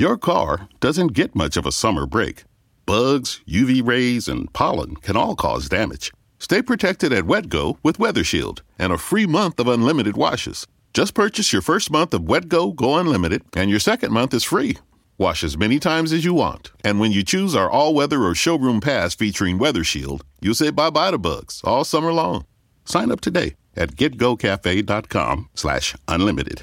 Your car doesn't get much of a summer break. Bugs, UV rays, and pollen can all cause damage. Stay protected at WetGo with Weather Shield and a free month of unlimited washes. Just purchase your first month of WetGo Go Unlimited, and your second month is free. Wash as many times as you want. And when you choose our all weather or showroom pass featuring Weather Shield, you'll say bye bye to bugs all summer long. Sign up today at getgocafe.com slash unlimited.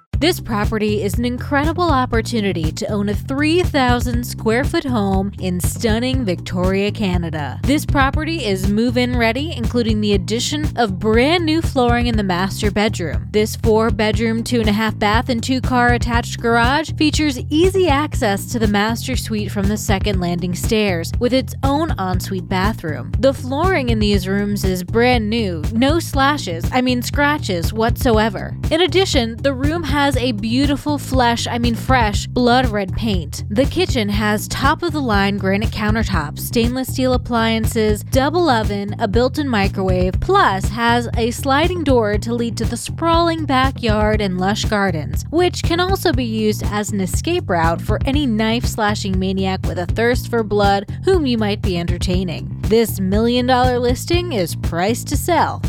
This property is an incredible opportunity to own a 3,000 square foot home in stunning Victoria, Canada. This property is move in ready, including the addition of brand new flooring in the master bedroom. This four bedroom, two and a half bath, and two car attached garage features easy access to the master suite from the second landing stairs, with its own ensuite bathroom. The flooring in these rooms is brand new, no slashes, I mean scratches whatsoever. In addition, the room has a beautiful flesh, I mean fresh, blood red paint. The kitchen has top of the line granite countertops, stainless steel appliances, double oven, a built in microwave, plus has a sliding door to lead to the sprawling backyard and lush gardens, which can also be used as an escape route for any knife slashing maniac with a thirst for blood whom you might be entertaining. This million dollar listing is priced to sell.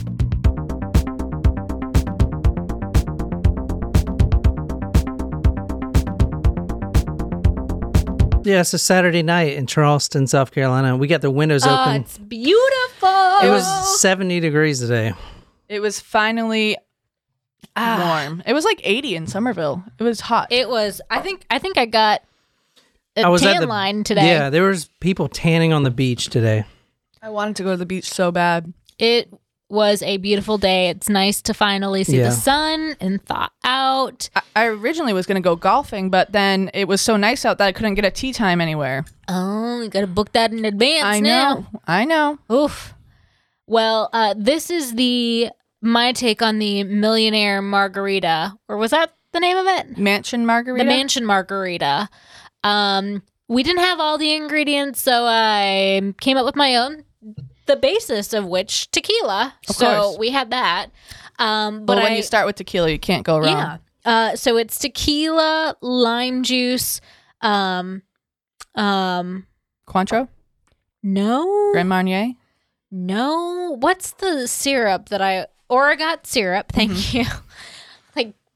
Yeah, it's a Saturday night in Charleston, South Carolina. We got the windows Oh, open. it's beautiful. It was 70 degrees today. It was finally Ah. warm. It was like 80 in Somerville. It was hot. It was. I think. I think I got a I was tan at the line today. Yeah, there was people tanning on the beach today. I wanted to go to the beach so bad. It was a beautiful day. It's nice to finally see Yeah. the sun and thaw out. I, I originally was going to go golfing, but then it was so nice out that I couldn't get a tea time anywhere. Oh, you gotta book that in advance I now. know. I know. Oof. Well, uh, this is the my take on the millionaire margarita, or was that the name of it? Mansion margarita. The mansion margarita. Um, we didn't have all the ingredients, so I came up with my own. The basis of which tequila. Of so course. we had that. Um, but but when I, you start with tequila, you can't go wrong. Yeah. Uh, so it's tequila, lime juice, um, um, Cointreau, no, Grand Marnier. no. What's the syrup that I orgeat syrup? Thank Mm-hmm. you.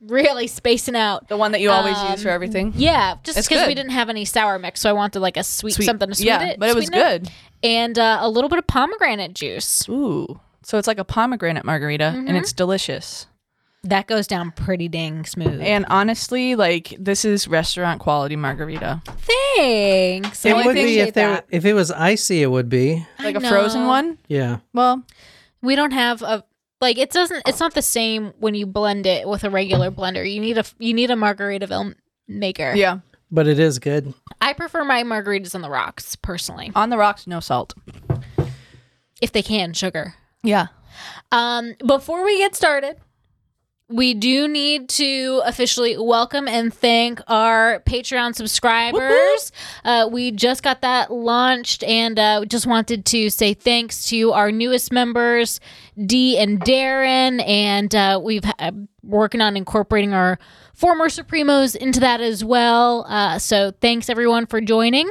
Like really spacing out. The one that you always use Um, for everything. Yeah, just because we didn't have any sour mix, so I wanted like a sweet, Sweet. something to sweeten yeah, it. but it was sweeten good. and uh, a little bit of pomegranate juice. Ooh. So it's like a pomegranate margarita Mm-hmm. and it's delicious. That goes down pretty dang smooth. And honestly, like this is restaurant quality margarita. Thanks. It I would be appreciate if there that. if it was icy. It would be. I Like a frozen one? Yeah. Well, We don't have a like it doesn't it's not the same when you blend it with a regular blender. You need a you need a margaritaville maker. yeah. But it is good. I prefer my margaritas on the rocks personally. On the rocks, no salt. If they can, sugar. Yeah. Um before we get started, we do need to officially welcome and thank our Patreon subscribers. Uh, we just got that launched and uh, just wanted to say thanks to our newest members, Dee and Darren. And uh, we've uh, working on incorporating our former Supremos into that as well. Uh, so thanks everyone for joining.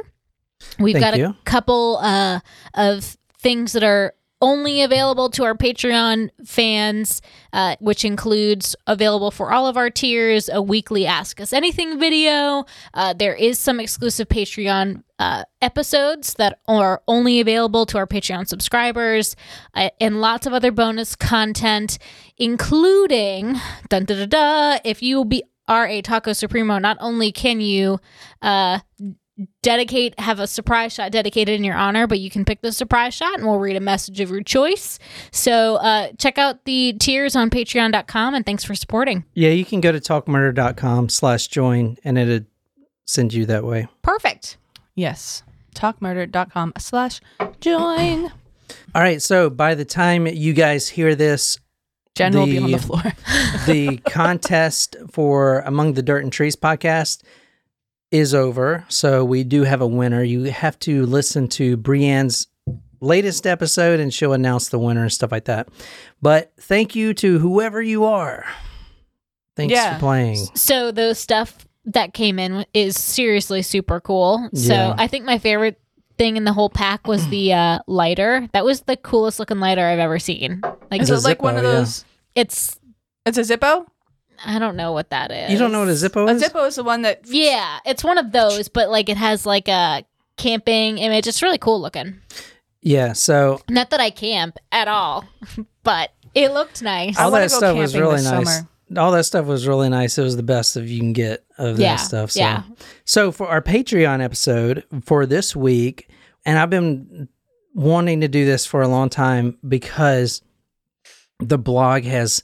We've Thank got a couple uh, of things that are only available to our Patreon fans, uh, which includes available for all of our tiers a weekly Ask Us Anything video. Uh, there is some exclusive Patreon uh, episodes that are only available to our Patreon subscribers, uh, and lots of other bonus content, including dun da da da. If you be are a Taco Supremo, not only can you uh, dedicate have a surprise shot dedicated in your honor, but you can pick the surprise shot and we'll read a message of your choice. So uh, check out the tiers on patreon.com and thanks for supporting. Yeah, you can go to talkmurder.com slash join and it'll send you that way. Perfect. Yes. Talkmurder.com slash join. All right. So by the time you guys hear this, Jen will be on the The- floor. the contest for Among the Dirt and Trees podcast is over. So we do have a winner. You have to listen to Brienne's latest episode and she'll announce the winner and stuff like that. But thank you to whoever you are. Thanks Yeah. for playing. So the stuff that came in is seriously super cool. So Yeah. I think my favorite thing in the whole pack was the uh, lighter. That was the coolest looking lighter I've ever seen. Like Is it like one Zippo, of yeah. those? it's It's a Zippo? I don't know what that is. You don't know what a Zippo is? A? Zippo is the one that. Yeah, it's one of those, but like it has like a camping image. It's really cool looking. Yeah. So Not that I camp at all, but it looked nice. All wanna that stuff was really nice. summer. All that stuff was really nice. It was the best of you can get of Yeah, that stuff. So. yeah. So for our Patreon episode for this week, and I've been wanting to do this for a long time because the blog has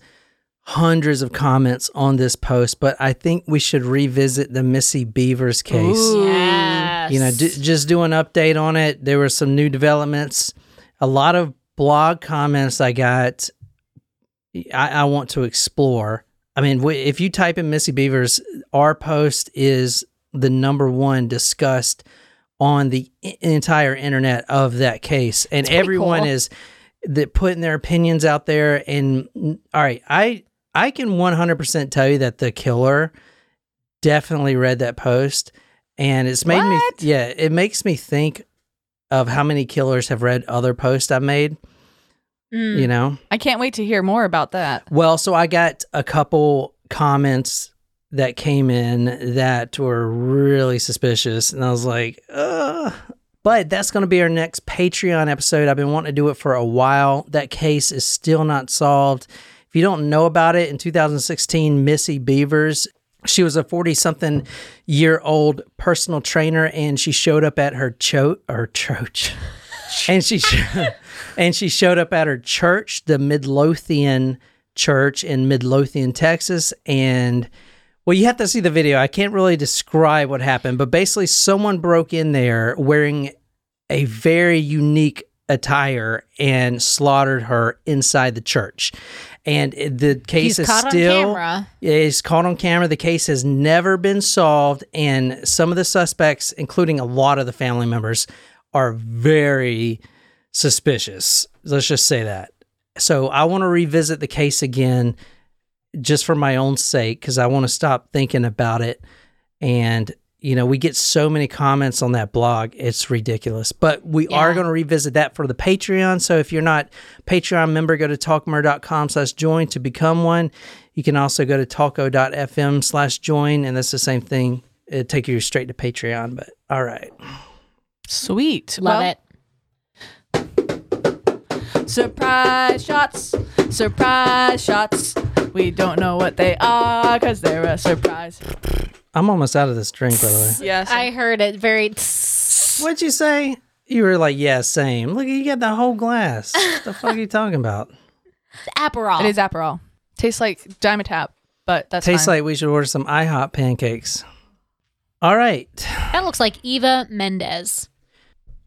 hundreds of comments on this post, but I think we should revisit the Missy Beavers case Yes. you know, d- just do an update on it. There were some new developments. A lot of blog comments I got. I, I want to explore. I mean, w- if you type in Missy Beavers, our post is the number one discussed on the i- entire internet of that case, and everyone cool. is that putting their opinions out there. And all right, I I can one hundred percent tell you that the killer definitely read that post and it's made What? me yeah it makes me think of how many killers have read other posts i've made Mm. you know I can't wait to hear more about that. well so i got a couple comments that came in that were really suspicious and i was like Ugh. but that's going to be our next patreon episode i've been wanting to do it for a while that case is still not solved if you don't know about it in 2016 missy beavers she was a 40 something year old personal trainer and she showed up at her cho- or church. And she sh- and she showed up at her church the midlothian church in midlothian texas. And well you have to see the video. I can't really describe what happened but basically someone broke in there wearing a very unique attire and slaughtered her inside the church and the case He's is caught on still camera. is caught on camera. The case has never been solved, and some of the suspects, including a lot of the family members, are very suspicious. Let's just say that. So I want to revisit the case again, just for my own sake, because I want to stop thinking about it. And you know, we get so many comments on that blog; it's ridiculous. But we are going to revisit that for the Patreon. So if you're not Patreon member, go to talkmurder.com slash join to become one. You can also go to talko.fm slash join, and that's the same thing. It'll take you straight to Patreon. But all right. Sweet. Love Well, it. Surprise shots. Surprise shots. We don't know what they are because they're a surprise. I'm almost out of this drink, by the way. Yes. I heard it very. What'd you say? You were like, yeah, same. Look, you got the whole glass. What the fuck are you talking about? It's Aperol. it is Aperol. Tastes like Dimetapp, but that's Tastes fine. like we should order some IHOP pancakes. All right. That looks like Eva Mendes.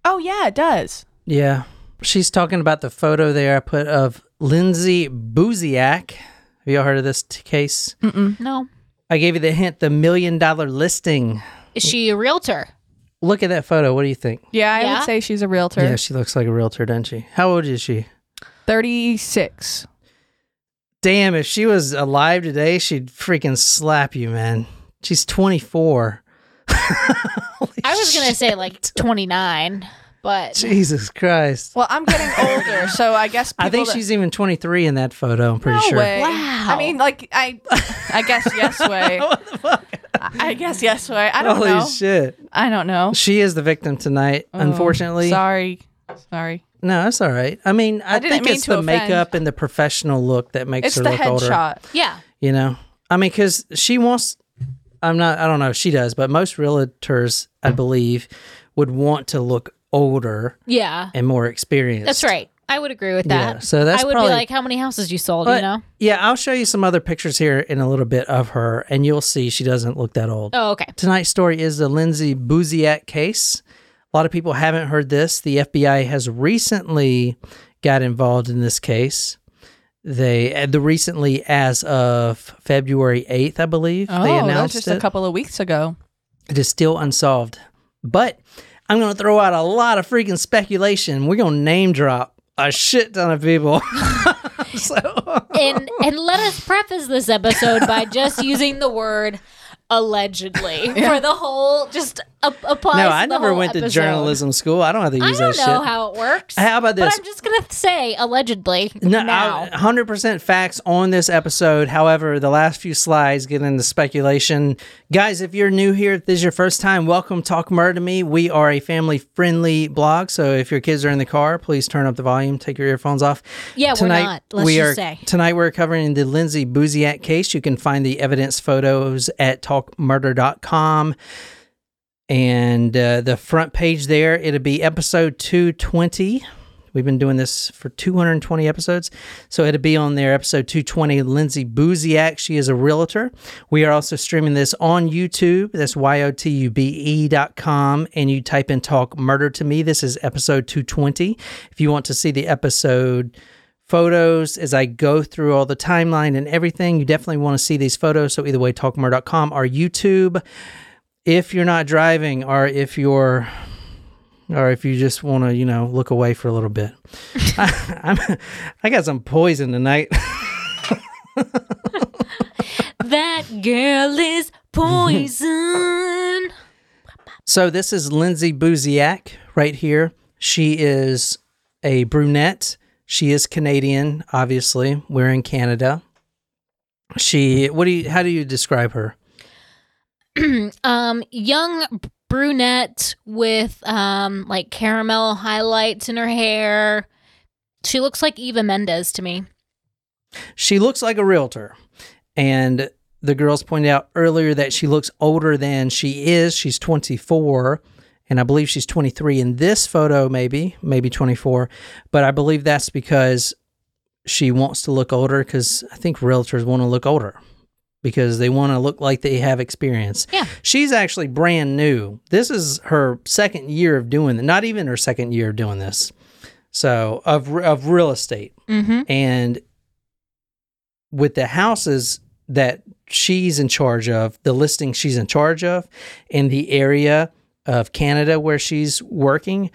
Oh yeah, it does. Yeah. She's talking about the photo there I put of Lindsay Buziak. Have y'all heard of this t- case? No. I gave you the hint, the million dollar listing. Is she a realtor? Look at that photo. What do you think? Yeah, I Yeah? would say she's a realtor. Yeah, she looks like a realtor, doesn't she? How old is she? Thirty-six. Damn, if she was alive today, she'd freaking slap you, man. She's 24. I was going to say like 29, but Jesus Christ. Well, I'm getting older, so I guess I think that- she's even 23 in that photo. I'm pretty no sure. way. Wow. I mean, like I, I guess yes way. I I guess yes way. I don't Holy know. shit. I don't know. She is the victim tonight, Oh, unfortunately. Sorry. Sorry. No, that's all right. I mean, I, I didn't think mean it's to the offend. makeup and the professional look that makes It's her the look older. headshot. yeah. You know, I mean, because she wants. I'm not. I don't know if she does, but most realtors, I believe, would want to look older Yeah. and more experienced. That's right. I would agree with that. Yeah, that. so that's I would probably- be like, how many houses you sold, But- you know? Yeah, I'll show you some other pictures here in a little bit of her, and you'll see she doesn't look that old. Oh, okay. Tonight's story is the Lindsay Buziak case. A lot of people haven't heard this. The FBI has recently got involved in this case. They uh, the recently as of February 8th, I believe, Oh, they that's announced just it. a couple of weeks ago. It is still unsolved. But I'm going to throw out a lot of freaking speculation. We're going to name drop a shit ton of people. so And and let us preface this episode by just using the word allegedly for the whole just a- applies no, I never went to journalism school. I don't have to use that shit. I don't know shit. how it works. How about But this? I'm just gonna say allegedly No, now. 100% facts on this episode. However, the last few slides get into speculation. Guys, if you're new here, if this is your first time, welcome Talk Murder to Me. We are a family friendly blog. So if your kids are in the car, please turn up the volume, take your earphones off. Yeah, we're not. Let's we just are, say. Tonight we're covering the Lindsay Buziak case. You can find the evidence photos at talkmurder.com. And uh, the front page there, it'll be episode 220. We've been doing this for 220 episodes. So it'll be on there, episode 220. Lindsay Buziak, she is a realtor. We are also streaming this on YouTube. That's Y-O-T-U-B-E dot com. And you type in Talk Murder to Me. This is episode 220. If you want to see the episode photos as I go through all the timeline and everything, you definitely want to see these photos. So either way, talkmurder.com or YouTube. If you're not driving or if you're or if you just want to you know look away for a little bit. I, I'm, I got some poison tonight. That girl is poison. so this is lindsay buziak right here. She is a brunette she is canadian obviously. We're in canada. She what do you how do you describe her? Um, young brunette with um like caramel highlights in her hair. She looks like Eva Mendes to me. she looks like a realtor. And the girls pointed out earlier that she looks older than she is. She's 24 and i believe she's 23 in this photo maybe maybe 24 but i believe that's because she wants to look older because i think realtors want to look older because they want to look like they have experience. Yeah. she's actually brand new. This is her second year of doing it not even her second year of doing this. So of, of real estate. Mm-hmm. and with the houses that she's in charge of, the listing she's in charge of in the area of Canada where she's working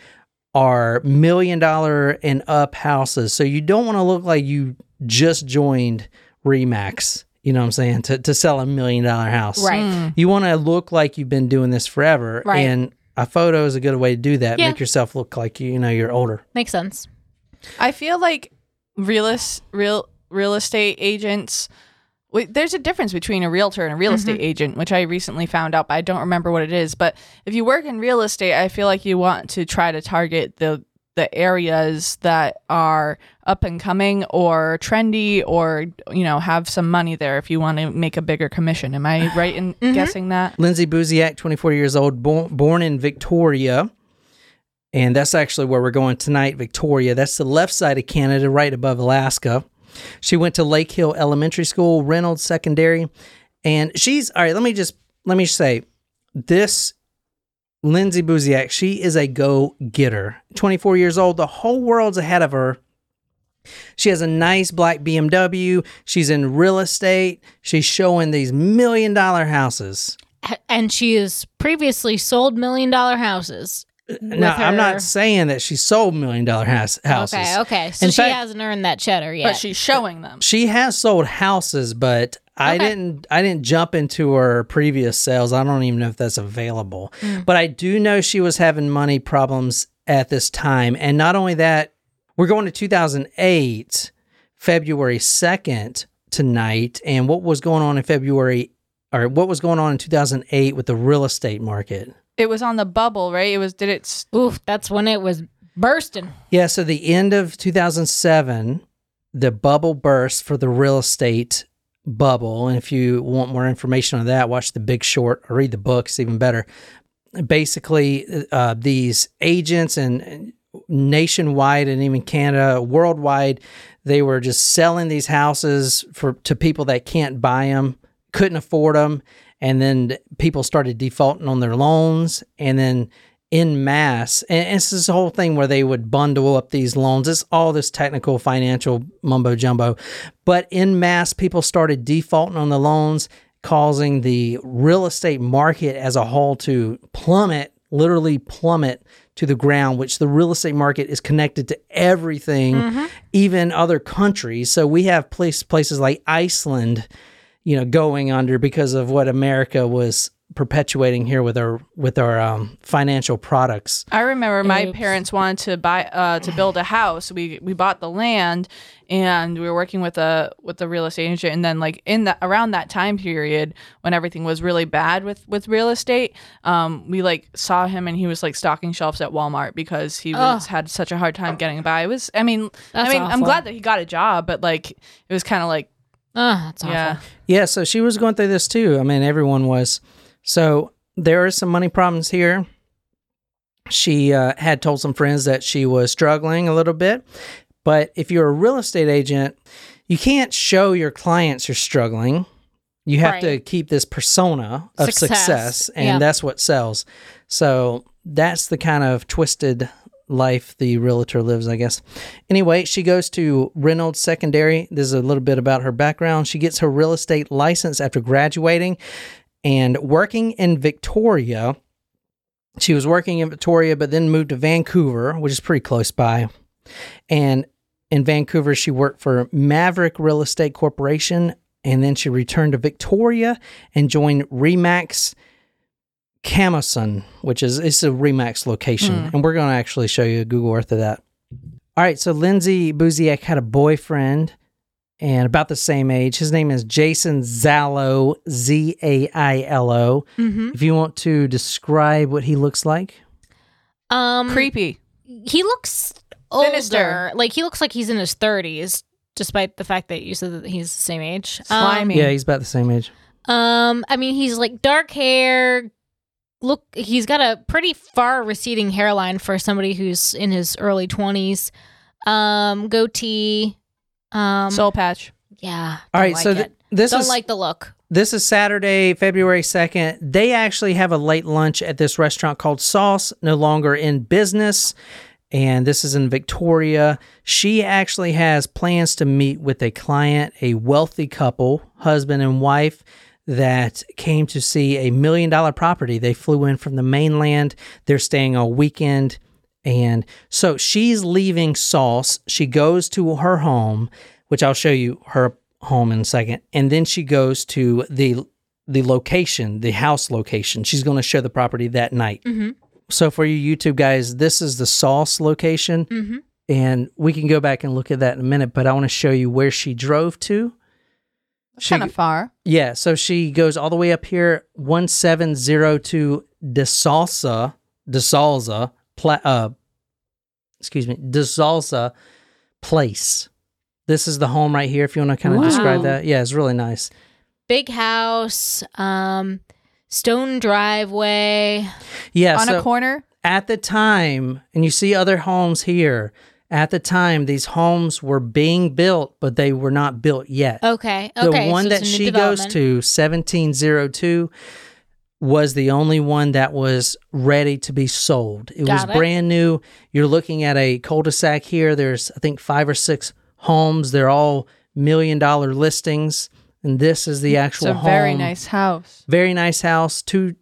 are million dollar and up houses. So you don't want to look like you just joined Remax, you know what I'm saying, to, to sell a million dollar house. Right. Hmm. You want to look like you've been doing this forever. Right. And a photo is a good way to do that. Yeah. Make yourself look like you, you know, you're older. Makes sense. I feel like real es- real real estate agents. Wait, there's a difference between a realtor and a real estate mm-hmm. agent, which I recently found out, but I don't remember what it is. But if you work in real estate, I feel like you want to try to target the the areas that are up and coming or trendy or you know have some money there if you want to make a bigger commission. Am I right in mm-hmm. guessing that? Lindsay Buziak, 24 years old, born, born in Victoria. And that's actually where we're going tonight, Victoria. That's the left side of Canada, right above Alaska. She went to Lake Hill Elementary School, Reynolds Secondary. And she's, all right, let me just, let me say, this Lindsay Buziak, she is a go getter. 24 years old, the whole world's ahead of her. She has a nice black BMW. She's in real estate. She's showing these million dollar houses. And she has previously sold million dollar houses. Now, I'm not saying that she sold million dollar house, houses. Okay, okay. So In she fact- hasn't earned that cheddar yet. But she's showing them. She has sold houses, but I Okay. didn't. I didn't jump into her previous sales. I don't even know if that's available. Hmm. But I do know she was having money problems at this time, and not only that, we're going to 2008, February 2nd tonight, and what was going on in February, or what was going on in 2008 with the real estate market. It was on the bubble, right? It was. Did it? s- Oof, that's when it was bursting. Yeah, so the end of 2007, the bubble burst for the real estate bubble. And if you want more information on that, watch The Big Short or read the book. It's even better. Basically, uh, these agents and nationwide and even Canada, worldwide, they were just selling these houses for to people that can't buy them, couldn't afford them, and then people started defaulting on their loans, and then in mass, and it's this whole thing where they would bundle up these loans. It's all this technical financial mumbo jumbo, but in mass, people started defaulting on the loans, causing the real estate market as a whole to plummet, literally plummet to the ground, which the real estate market is connected to everything, mm-hmm. even other countries. So we have place, places like Iceland, you know, going under because of what America was perpetuating here with our with our um, financial products. I remember my Oops. parents wanted to buy uh, to build a house. We we bought the land, and we were working with a with the real estate agent. And then like in that around that time period when everything was really bad with with real estate, um, we like saw him and he was like stocking shelves at Walmart because he was had such a hard time getting by. It was I mean That's I mean I'm glad that he got a job, but like it was kind of like Oh, that's awful. yeah. Yeah, so she was going through this too. I mean, everyone was. So there are some money problems here. She uh, had told some friends that she was struggling a little bit. But if you're a real estate agent, you can't show your clients you're struggling. You have to keep this persona of success, Success, and yeah. that's what sells. So that's the kind of twisted life the realtor lives, I guess. Anyway, she goes to Reynolds Secondary. This is a little bit about her background. She gets her real estate license after graduating and working in Victoria. She was working in Victoria, but then moved to Vancouver, which is pretty close by. And in Vancouver, she worked for Maverick Real Estate Corporation. And then she returned to Victoria and joined Remax Camosun, which is it's a Remax location. And we're going to actually show you a Google Earth of that. All right, so Lindsay Buziak had a boyfriend and about the same age. His name is Jason Zailo, Z A I L O. Mm-hmm. If you want to describe what he looks like, Um, Creepy. he looks older. Sinister. Like he looks like he's in his thirties, despite the fact that you said that he's the same age. Um, Slimy. yeah, he's about the same age. Um, I mean, he's like dark hair. Look, he's got a pretty far receding hairline for somebody who's in his early twenties. Um, goatee. Um, Soul patch. yeah. All don't right, like so th- it. this don't is like the look. This is Saturday, February 2nd. They actually have a late lunch at this restaurant called Sauce, no longer in business. And this is in Victoria. She actually has plans to meet with a client, a wealthy couple, husband and wife, that came to see a million dollar property. They flew in from the mainland. They're staying a weekend. And so she's leaving Sauce. She goes to her home, which I'll show you her home in a second. And then she goes to the the location, the house location. She's going to show the property that night. Mhm. So for you YouTube guys, this is the Sauce location. Mm-hmm. And we can go back and look at that in a minute, but I want to show you where she drove to. She- Kind of far. Yeah, so she goes all the way up here, 1702 De Salsa, De Salsa, pla- uh, excuse me, De Salsa Place. This is the home right here, if you want to kind of describe that. Yeah, it's really nice. Big house. Um, stone driveway. Yeah, On so a corner. at the time, and you see other homes here, at the time, these homes were being built, but they were not built yet. Okay. the one so that it's she goes to 1702 was the only one that was ready to be sold it was it. brand new you're looking at a cul-de-sac here there's i think five or six homes they're all million dollar listings and this is the It's actual a home very nice house. very nice house two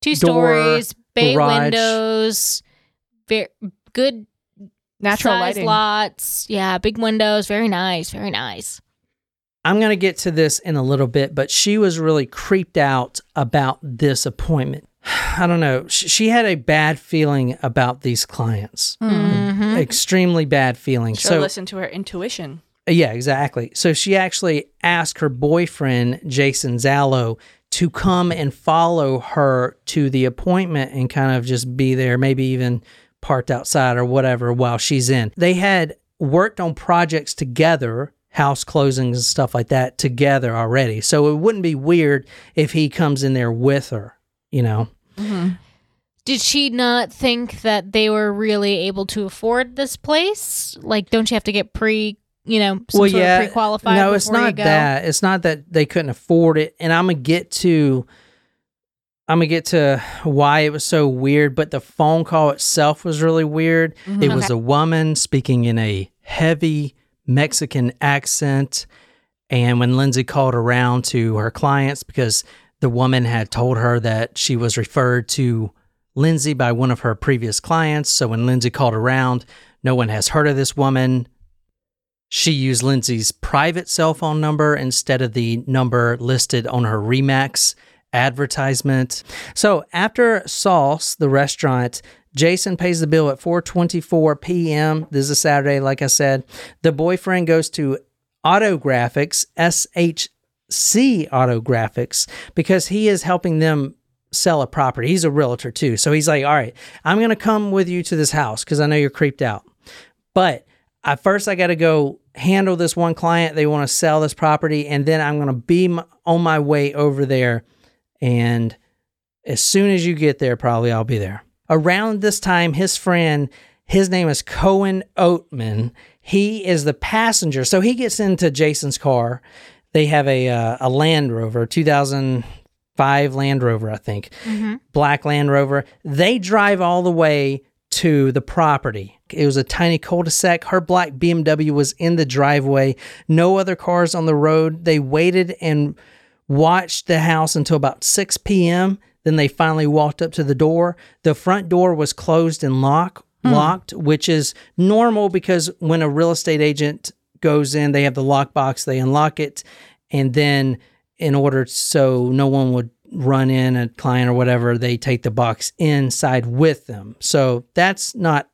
two door, stories, bay garage. windows, very good Natural size lighting. lots. Yeah, big windows. Very nice. Very nice. i'm going to get to this in a little bit but she was really creeped out about this appointment i don't know she had a bad feeling about these clients Mm-hmm. extremely bad feeling Should so listen to her intuition. Yeah, exactly. So she actually asked her boyfriend, Jason Zailo, to come and follow her to the appointment and kind of just be there, maybe even parked outside or whatever while she's in. They had worked on projects together, house closings and stuff like that together already. So it wouldn't be weird if he comes in there with her, you know. Mm-hmm. Did she not think that they were really able to afford this place? Like, don't you have to get pre, you know, some sort of pre-qualified? No, it's not that. It's not that they couldn't afford it. And I'm gonna get to I'm gonna get to why it was so weird, but the phone call itself was really weird. Mm-hmm. It was Okay. a woman speaking in a heavy Mexican accent. And when Lindsay called around to her clients, because the woman had told her that she was referred to Lindsay by one of her previous clients. So when Lindsay called around, no one has heard of this woman. She used Lindsay's private cell phone number instead of the number listed on her Remax advertisement. So after Sauce, the restaurant, Jason pays the bill at 4:24 p.m. This is a Saturday, like I said. The boyfriend goes to Autographics, SHC Autographics, because he is helping them sell a property. He's a realtor too. So he's like, "All right, I'm going to come with you to this house cuz I know you're creeped out." But at first, I got to go handle this one client. They want to sell this property, and then I'm going to be on my way over there. And as soon as you get there, probably I'll be there. Around this time, his friend, his name is Cohen Oatman. He is the passenger, so he gets into Jason's car. They have a uh, a Land Rover, 2005 Land Rover, I think, black Land Rover. They drive all the way to the property. It was a tiny cul-de-sac. Her black BMW was in the driveway. No other cars on the road. They waited and watched the house until about 6 p.m. Then they finally walked up to the door. The front door was closed and lock, hmm. locked, which is normal because when a real estate agent goes in, they have the lockbox, they unlock it, and then in order so no one would run in a client or whatever, they take the box inside with them. So that's not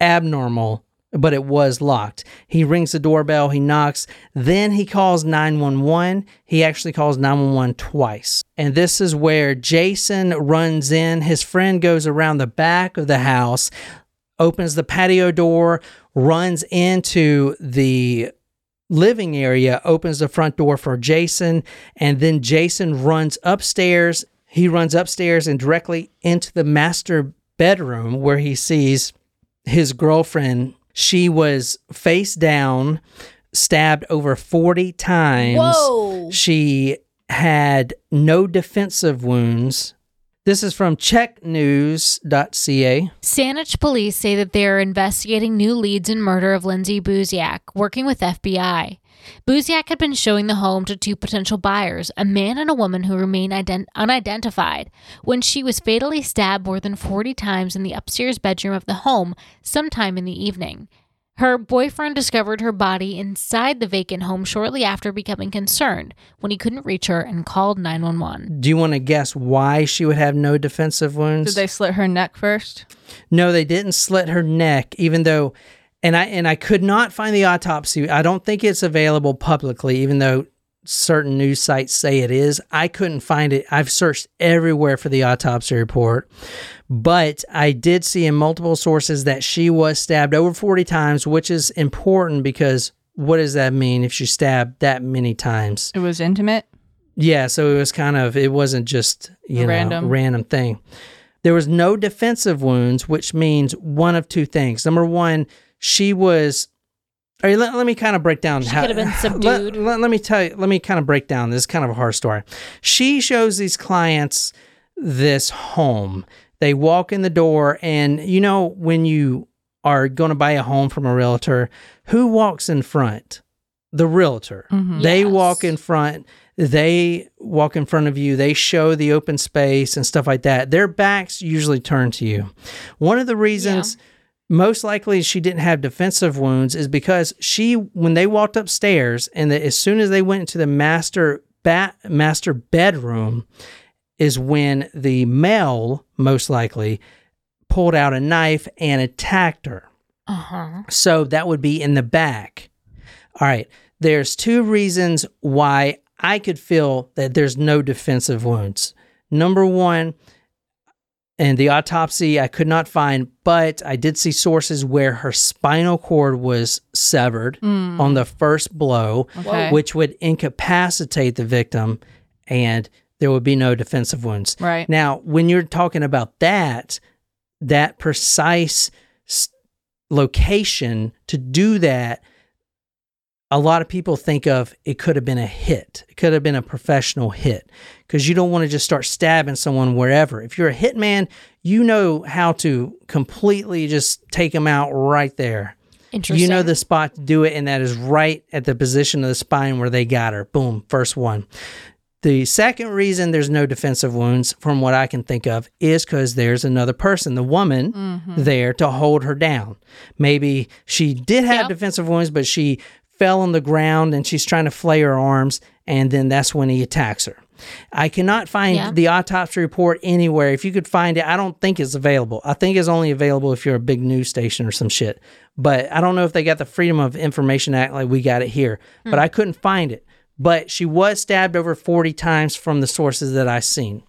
abnormal, but it was locked. He rings the doorbell, he knocks, then he calls 911. He actually calls 911 twice. And this is where Jason runs in. His friend goes around the back of the house, opens the patio door, runs into the living area, opens the front door for Jason, and then Jason runs upstairs. He runs upstairs and directly into the master bedroom where he sees his girlfriend. She was face down, stabbed over 40 times. Whoa. She had no defensive wounds. This is from cheknews.ca. Saanich police say that they are investigating new leads in murder of Lindsay Buziak, working with FBI. Buziak had been showing the home to two potential buyers, a man and a woman who remain ident- unidentified, when she was fatally stabbed more than 40 times in the upstairs bedroom of the home sometime in the evening. Her boyfriend discovered her body inside the vacant home shortly after becoming concerned when he couldn't reach her and called 911. Do you want to guess why she would have no defensive wounds? Did they slit her neck first? No, they didn't slit her neck, even though and I and I could not find the autopsy. I don't think it's available publicly, even though certain news sites say it is. I couldn't find it. I've searched everywhere for the autopsy report. But I did see in multiple sources that she was stabbed over 40 times, which is important because what does that mean if she stabbed that many times? It was intimate. Yeah, so it was kind of it wasn't just you know Random. random thing. There was no defensive wounds, which means one of two things. Number one, she was. All right, let, let me kind of break down. She could have been Let, subdued. let, let me tell you. Let me kind of break down. This is kind of a horror story. She shows these clients this home. They walk in the door, and you know when you are going to buy a home from a realtor, who walks in front? The realtor. Mm-hmm. They Yes. walk in front. They walk in front of you. They show the open space and stuff like that. Their backs usually turn to you. One of the reasons, most likely, she didn't have defensive wounds is because she, when they walked upstairs, and the, as soon as they went into the master bat master bedroom, is when the male, most likely, pulled out a knife and attacked her. Uh huh. So that would be in the back. All right. There's two reasons why I could feel that there's no defensive wounds. Number one, And the autopsy I could not find, but I did see sources where her spinal cord was severed hmm. on the first blow, Okay. which would incapacitate the victim and there would be no defensive wounds. Right. Now, when you're talking about that, that precise location to do that, a lot of people think of it could have been a hit. It could have been a professional hit because you don't want to just start stabbing someone wherever. If you're a hitman, you know how to completely just take them out right there. Interesting. You know the spot to do it, and that is right at the position of the spine where they got her. Boom, first one. The second reason there's no defensive wounds, from what I can think of, is because there's another person, the woman, mm-hmm. there to hold her down. Maybe she did have Yep. defensive wounds, but she fell on the ground and she's trying to flay her arms, and then that's when he attacks her. I cannot find Yeah. the autopsy report anywhere. If you could find it, I don't think it's available. I think it's only available if you're a big news station or some shit. But I don't know if they got the Freedom of Information Act like we got it here. But hmm. I couldn't find it. But she was stabbed over 40 times from the sources that I've seen.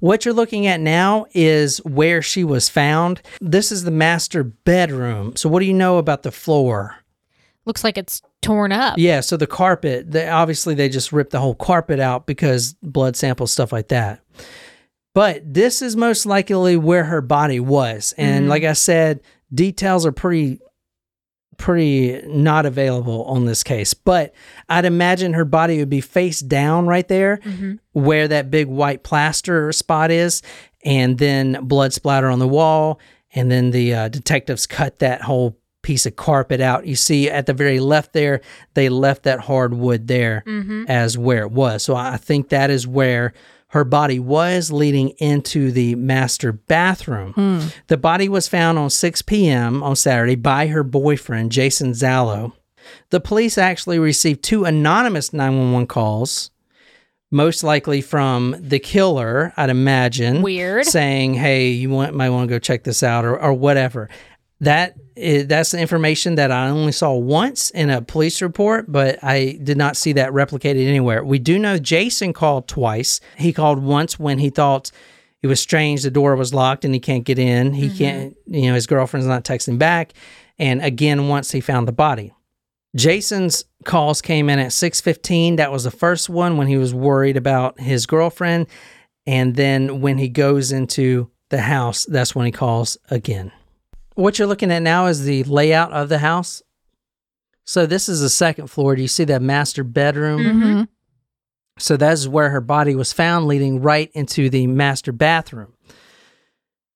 What you're looking at now is where she was found. This is the master bedroom. So, what do you know about the floor? Looks like it's torn up. Yeah, so the carpet, they, obviously they just ripped the whole carpet out because blood samples, stuff like that. But this is most likely where her body was. And like I said, details are pretty pretty not available on this case. But I'd imagine her body would be face down right there where that big white plaster spot is and then blood splatter on the wall and then the uh, detectives cut that whole piece of carpet out. You see at the very left there, they left that hardwood there mm-hmm. as where it was. So I think that is where her body was leading into the master bathroom. Hmm. The body was found on 6 p.m. on Saturday by her boyfriend, Jason Zailo. The police actually received two anonymous 911 calls, most likely from the killer, I'd imagine. Weird. Saying, hey, you want, might want to go check this out or, or whatever. That is, that's the information that I only saw once in a police report, but I did not see that replicated anywhere. We do know Jason called twice. He called once when he thought it was strange the door was locked and he can't get in. He mm-hmm. can't, you know, his girlfriend's not texting back. And again, once he found the body. Jason's calls came in at 6:15. That was the first one when he was worried about his girlfriend. And then when he goes into the house, that's when he calls again. What you're looking at now is the layout of the house. So this is the second floor. Do you see that master bedroom? Mm-hmm. So that's where her body was found, leading right into the master bathroom.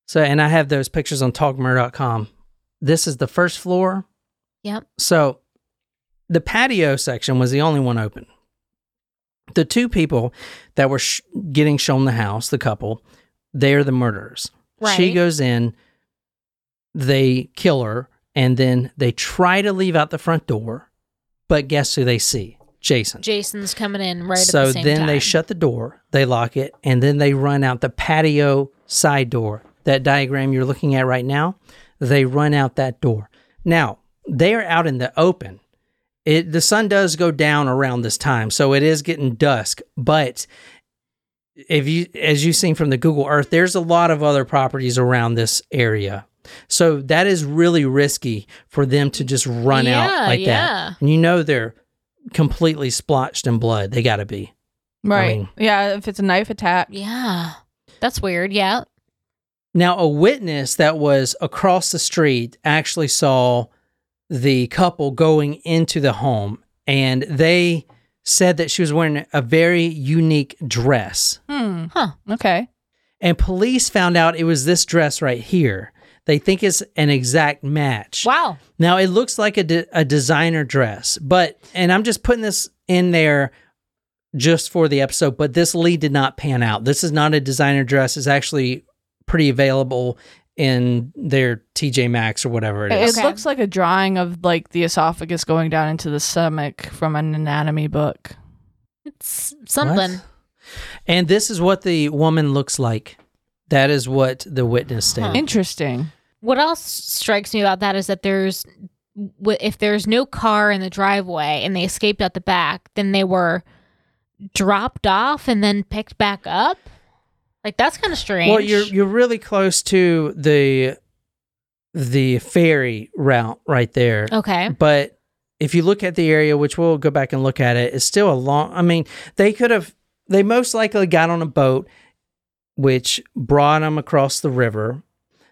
So, and I have those pictures on talkmurder.com. This is the first floor. Yep. So the patio section was the only one open. The two people that were sh- getting shown the house, the couple, they're the murderers. She goes in, they kill her, and then they try to leave out the front door. But guess who they see? Jason. Jason's coming in right so at the then time. they shut the door, they lock it, and then they run out the patio side door. That diagram you're looking at right now, they run out that door. Now, they are out in the open. It the sun does go down around this time, so it is getting dusk, but if you as you've seen from the Google Earth, there's a lot of other properties around this area. So that is really risky for them to just run out like yeah. that. And you know they're completely splotched in blood. They got to be. Right. mean- yeah, if it's a knife attack. Yeah. That's weird. Yeah. Now, a witness that was across the street actually saw the couple going into the home, and they said that she was wearing a very unique dress. Hmm. Huh. Okay. And police found out it was this dress right here. They think it's an exact match. Wow. Now it looks like a, de- a designer dress, but and I'm just putting this in there just for the episode. But this lead did not pan out. This is not a designer dress. It's actually pretty available in their TJ Maxx or whatever it It is. Okay. looks like a drawing of like the esophagus going down into the stomach from an anatomy book. It's something. What? And this is what the woman looks like. That is what the witness stated. Interesting. What else strikes me about that is that there's if there's no car in the driveway and they escaped out the back, then they were dropped off and then picked back up. Like that's kind of strange. Well, you're you're really close to the the ferry route right there. okay. But if you look at the area, which we'll go back and look at it, it's still a long. I mean, they could have. They most likely got on a boat, which brought them across the river,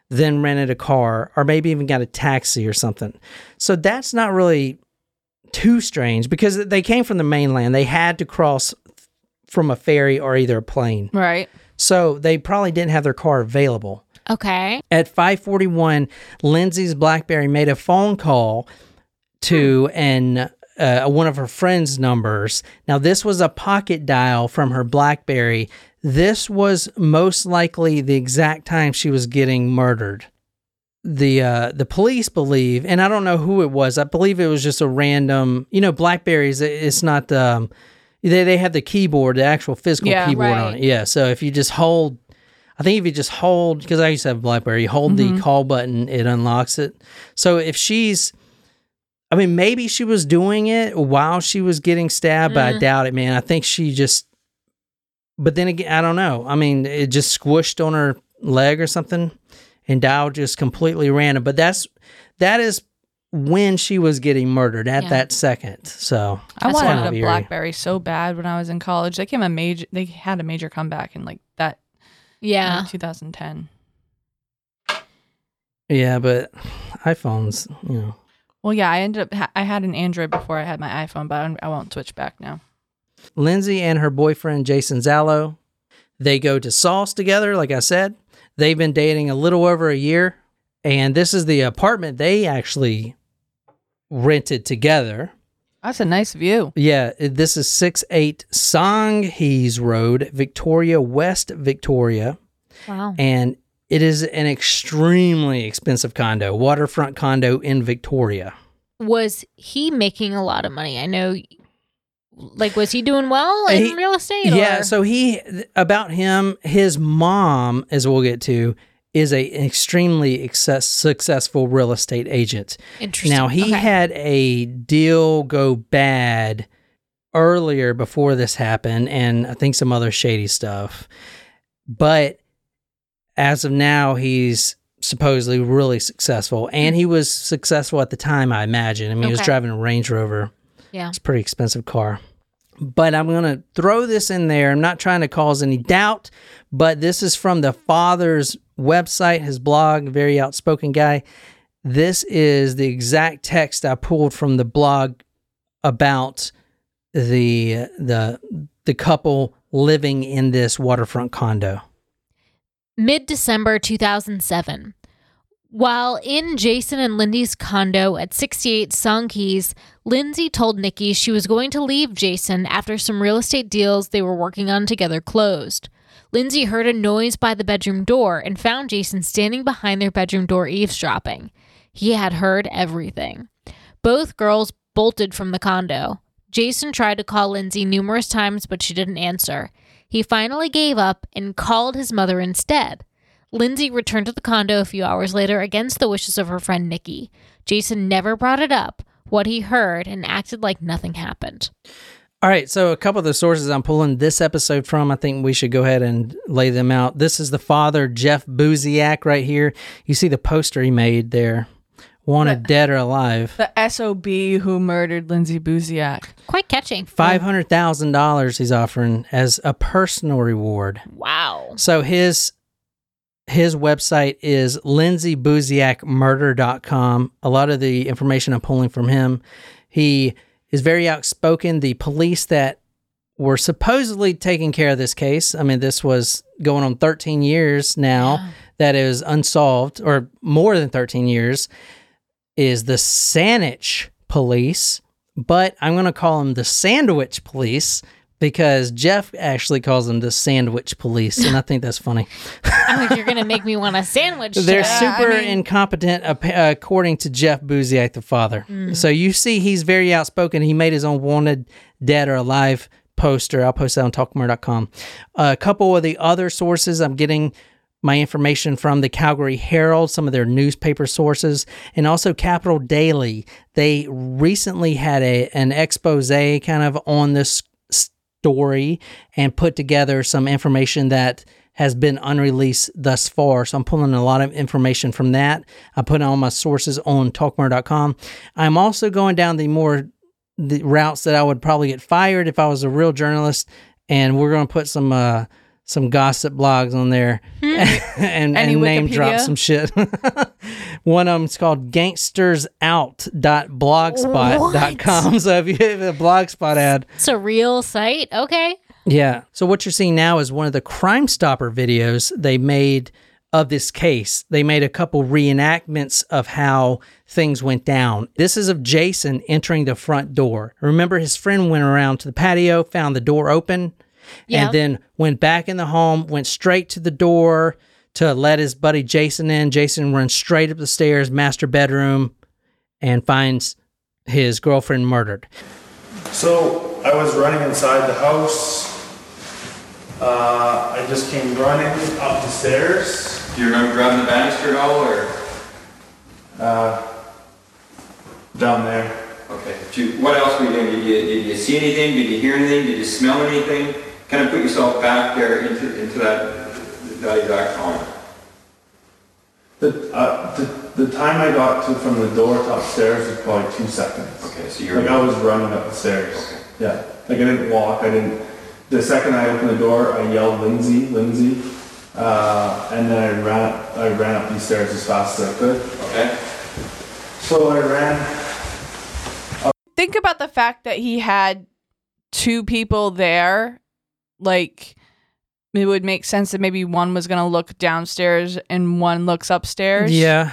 then rented a car, or maybe even got a taxi or something. So that's not really too strange because they came from the mainland. They had to cross from a ferry or either a plane. Right. So they probably didn't have their car available. Okay. At 541, Lindsay's BlackBerry made a phone call to an uh, one of her friend's numbers. Now, this was a pocket dial from her BlackBerry. This was most likely the exact time she was getting murdered. The uh, the police believe, and I don't know who it was. I believe it was just a random. You know, Blackberries. It's not. Um, they they have the keyboard, the actual physical Yeah, keyboard on it. Yeah. So if you just hold I think if you just hold, because I used to have a BlackBerry, you hold the call button, it unlocks it. So if she's, I mean, maybe she was doing it while she was getting stabbed, but I doubt it, man. I think she just, but then again, I don't know. I mean, it just squished on her leg or something, and Dow just completely random. But that's that is when she was getting murdered at Yeah. that second. So I That's wanted kind of a eerie. BlackBerry so bad when I was in college. They came a major. They had a major comeback in like that. Yeah. Uh, like 2010. Yeah, but iPhones, you know. Well, yeah, I ended up. Ha- I had an Android before I had my iPhone, but I won't switch back now. Lindsay and her boyfriend Jason Zailo, they go to Sauce together. Like I said, they've been dating a little over a year, and this is the apartment they actually rented together. That's a nice view. Yeah, this is six eight Songhees Road, Victoria, West Victoria, Wow. and it is an extremely expensive condo, waterfront condo in Victoria. Was he making a lot of money? I know. Like, was he doing well in He- real estate? Yeah, or- so he about him, his mom, as we'll get to, is a an extremely success, successful real estate agent. interesting. Now he Okay. had a deal go bad earlier before this happened, and I think some other shady stuff. But as of now, he's supposedly really successful, and he was successful at the time. I imagine. I mean, he was driving a Range Rover. Yeah. It's a pretty expensive car. But I'm going to throw this in there. I'm not trying to cause any doubt, but this is from the father's website, his blog, very outspoken guy. This is the exact text I pulled from the blog about the the the couple living in this waterfront condo. Mid December 2007. While in Jason and Lindy's condo at 68 Songhees, Lindsay told Nikki she was going to leave Jason after some real estate deals they were working on together closed. Lindsay heard a noise by the bedroom door and found Jason standing behind their bedroom door eavesdropping. He had heard everything. Both girls bolted from the condo. Jason tried to call Lindsay numerous times, but she didn't answer. He finally gave up and called his mother instead. Lindsay returned to the condo a few hours later against the wishes of her friend Nikki. Jason never brought it up, what he heard, and acted like nothing happened. All right, so a couple of the sources I'm pulling this episode from, I think we should go ahead and lay them out. This is the father, Jeff Buziak, right here. You see the poster he made there. Wanted dead or alive. The SOB who murdered Lindsay Buziak. Quite catching. Five hundred thousand dollars he's offering as a personal reward. Wow. So his his website is lindsaybuziakmurder.com. A lot of the information I'm pulling from him. He is very outspoken. The police that were supposedly taking care of this case, I mean, this was going on 13 years now that is unsolved, or more than 13 years, is the Saanich police. But I'm going to call them the Sandwich police because Jeff actually calls them the Sandwich police. And I think that's funny. I think you're going to make me want a sandwich. They're today. super incompetent, according to Jeff Buziak, the father. Mm. So you see, he's very outspoken. He made his own wanted, dead or alive poster. I'll post that on talkmurder.com. a couple of the other sources I'm getting my information from the Calgary Herald, some of their newspaper sources, and also Capital Daily. They recently had a an expose kind of on this story and put together some information that has been unreleased thus far. So I'm pulling a lot of information from that. I put all my sources on talkmurder.com. I'm also going down the more the routes that I would probably get fired if I was a real journalist, and we're going to put some uh, some gossip blogs on there hmm. and, Any and name drop some shit. One of them is called gangstersout.blogspot.com. So if you have a blogspot ad, It's a real site. Okay. yeah. So what you're seeing now is one of the Crime Stopper videos they made of this case. They made a couple reenactments of how things went down. This is of Jason entering the front door. Remember, his friend went around to the patio, found the door open, Yeah. and then went back in the home, went straight to the door to let his buddy Jason in. Jason runs straight up the stairs, master bedroom, and finds his girlfriend murdered. So I was running inside the house. Uh, I just came running up the stairs. Do you remember grabbing the banister at all, or? Down there. Okay. Do you- what else were you doing? Did you, did you see anything? Did you hear anything? Did you smell anything? Kind of put yourself back there into, into that, that exact time. The, uh, the, the time I got to from the door to upstairs was probably two seconds. Okay, so you're. Like I was running up the stairs. Okay. Yeah. Like I didn't walk. I didn't. The second I opened the door, I yelled Lindsay, Lindsay, uh, and then I ran. I ran up these stairs as fast as I could. Okay. So I ran. Think about the fact that he had two people there. Like, it would make sense that maybe one was going to look downstairs and one looks upstairs. Yeah.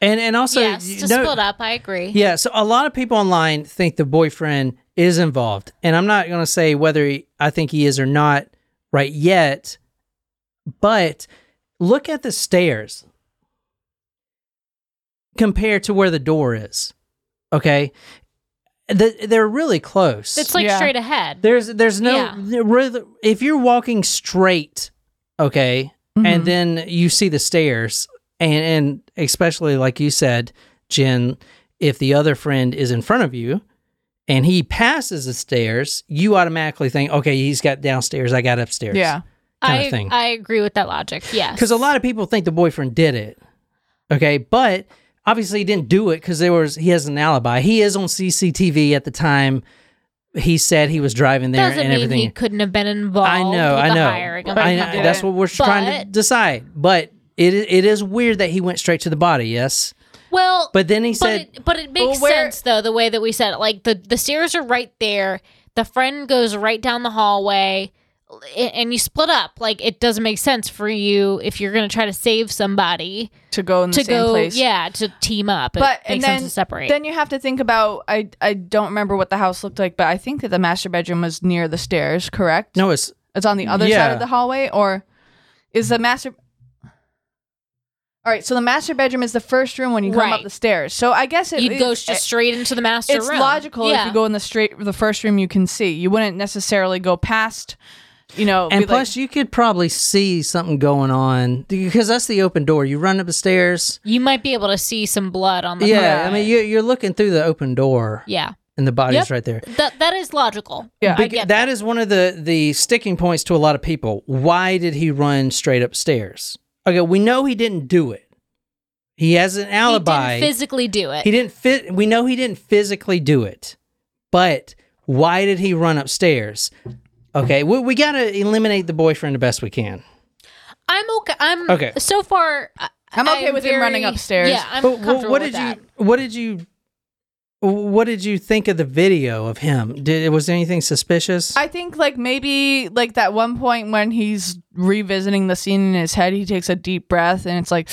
And and also yes, you to know- split up. I agree. Yeah, so a lot of people online think the boyfriend is involved, and I'm not going to say whether he, I think he is or not right yet, but look at the stairs compared to where the door is. Okay, the, they're really close. It's like Yeah. straight ahead. there's there's no Yeah. there really- if you're walking straight, okay, Mm-hmm. and then you see the stairs, and and especially like you said, Jen, if the other friend is in front of you and he passes the stairs, you automatically think, okay, he's got downstairs, I got upstairs. Yeah. kind I of thing. I agree with that logic. Yes. Because a lot of people think the boyfriend did it. Okay, but obviously he didn't do it because there was he has an alibi. He is on CCTV at the time. He said he was driving there doesn't and mean everything. he couldn't have been involved. I know, I know. hiring of I the know. That's what we're trying to decide. But it it is weird that he went straight to the body. Yes, Well, but then he but said, it, but it makes Well, where- sense though the way that we said it. Like the the stairs are right there. The friend goes right down the hallway, and you split up. Like it doesn't make sense for you if you're going to try to save somebody To go in the to same go. place. Yeah, to team up. It But makes and sense then to separate. then you have to think about I I don't remember what the house looked like, but I think that the master bedroom was near the stairs, correct? "No, it's It's on the other side of the hallway, or is the master? All right, so the master bedroom is the first room when you come up the stairs. So I guess it, You'd it- go just straight into the master room. It's room. logical yeah. if you go in the straight the first room you can see. You wouldn't necessarily go past, you know. and be like- plus you could probably see something going on because that's the open door. You run up the stairs. You might be able to see some blood on the. Yeah, I mean you, you're looking through the open door, yeah. and the body's Yep. right there. That that is logical. Yeah. I Bec- get that is one of the the sticking points to a lot of people. Why did he run straight upstairs? Okay, we know he didn't do it. He has an alibi. He didn't physically do it. He didn't fit. We know he didn't physically do it, but why did he run upstairs? Okay, we, we got to eliminate the boyfriend the best we can. I'm okay. I'm Okay. So far, I- I'm okay I'm with him running upstairs. Yeah, I'm But wh- comfortable what with did that. you? What did you? What did you think of the video of him? Did was there anything suspicious? I think like maybe like that one point when he's revisiting the scene in his head, he takes a deep breath and it's like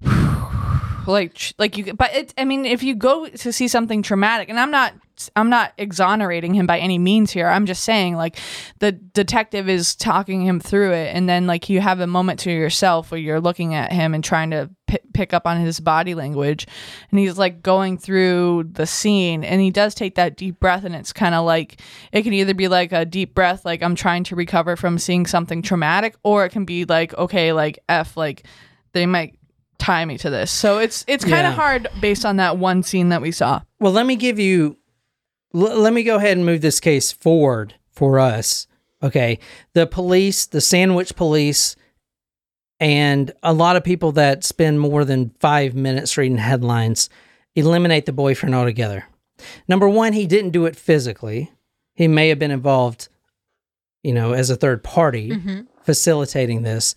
like like you but it I mean if you go to see something traumatic and I'm not I'm not exonerating him by any means here. I'm just saying like the detective is talking him through it and then like you have a moment to yourself where you're looking at him and trying to p- pick up on his body language and he's like going through the scene and he does take that deep breath and it's kind of like it can either be like a deep breath like I'm trying to recover from seeing something traumatic or it can be like okay like f like they might tie me to this. So it's it's kind Yeah. of hard based on that one scene that we saw. Well, let me give you. L- let me go ahead and move this case forward for us. Okay, the police, the Sandwich Police, And a lot of people that spend more than five minutes reading headlines eliminate the boyfriend altogether. Number one, he didn't do it physically. He may have been involved, you know, as a third party mm-hmm. facilitating this.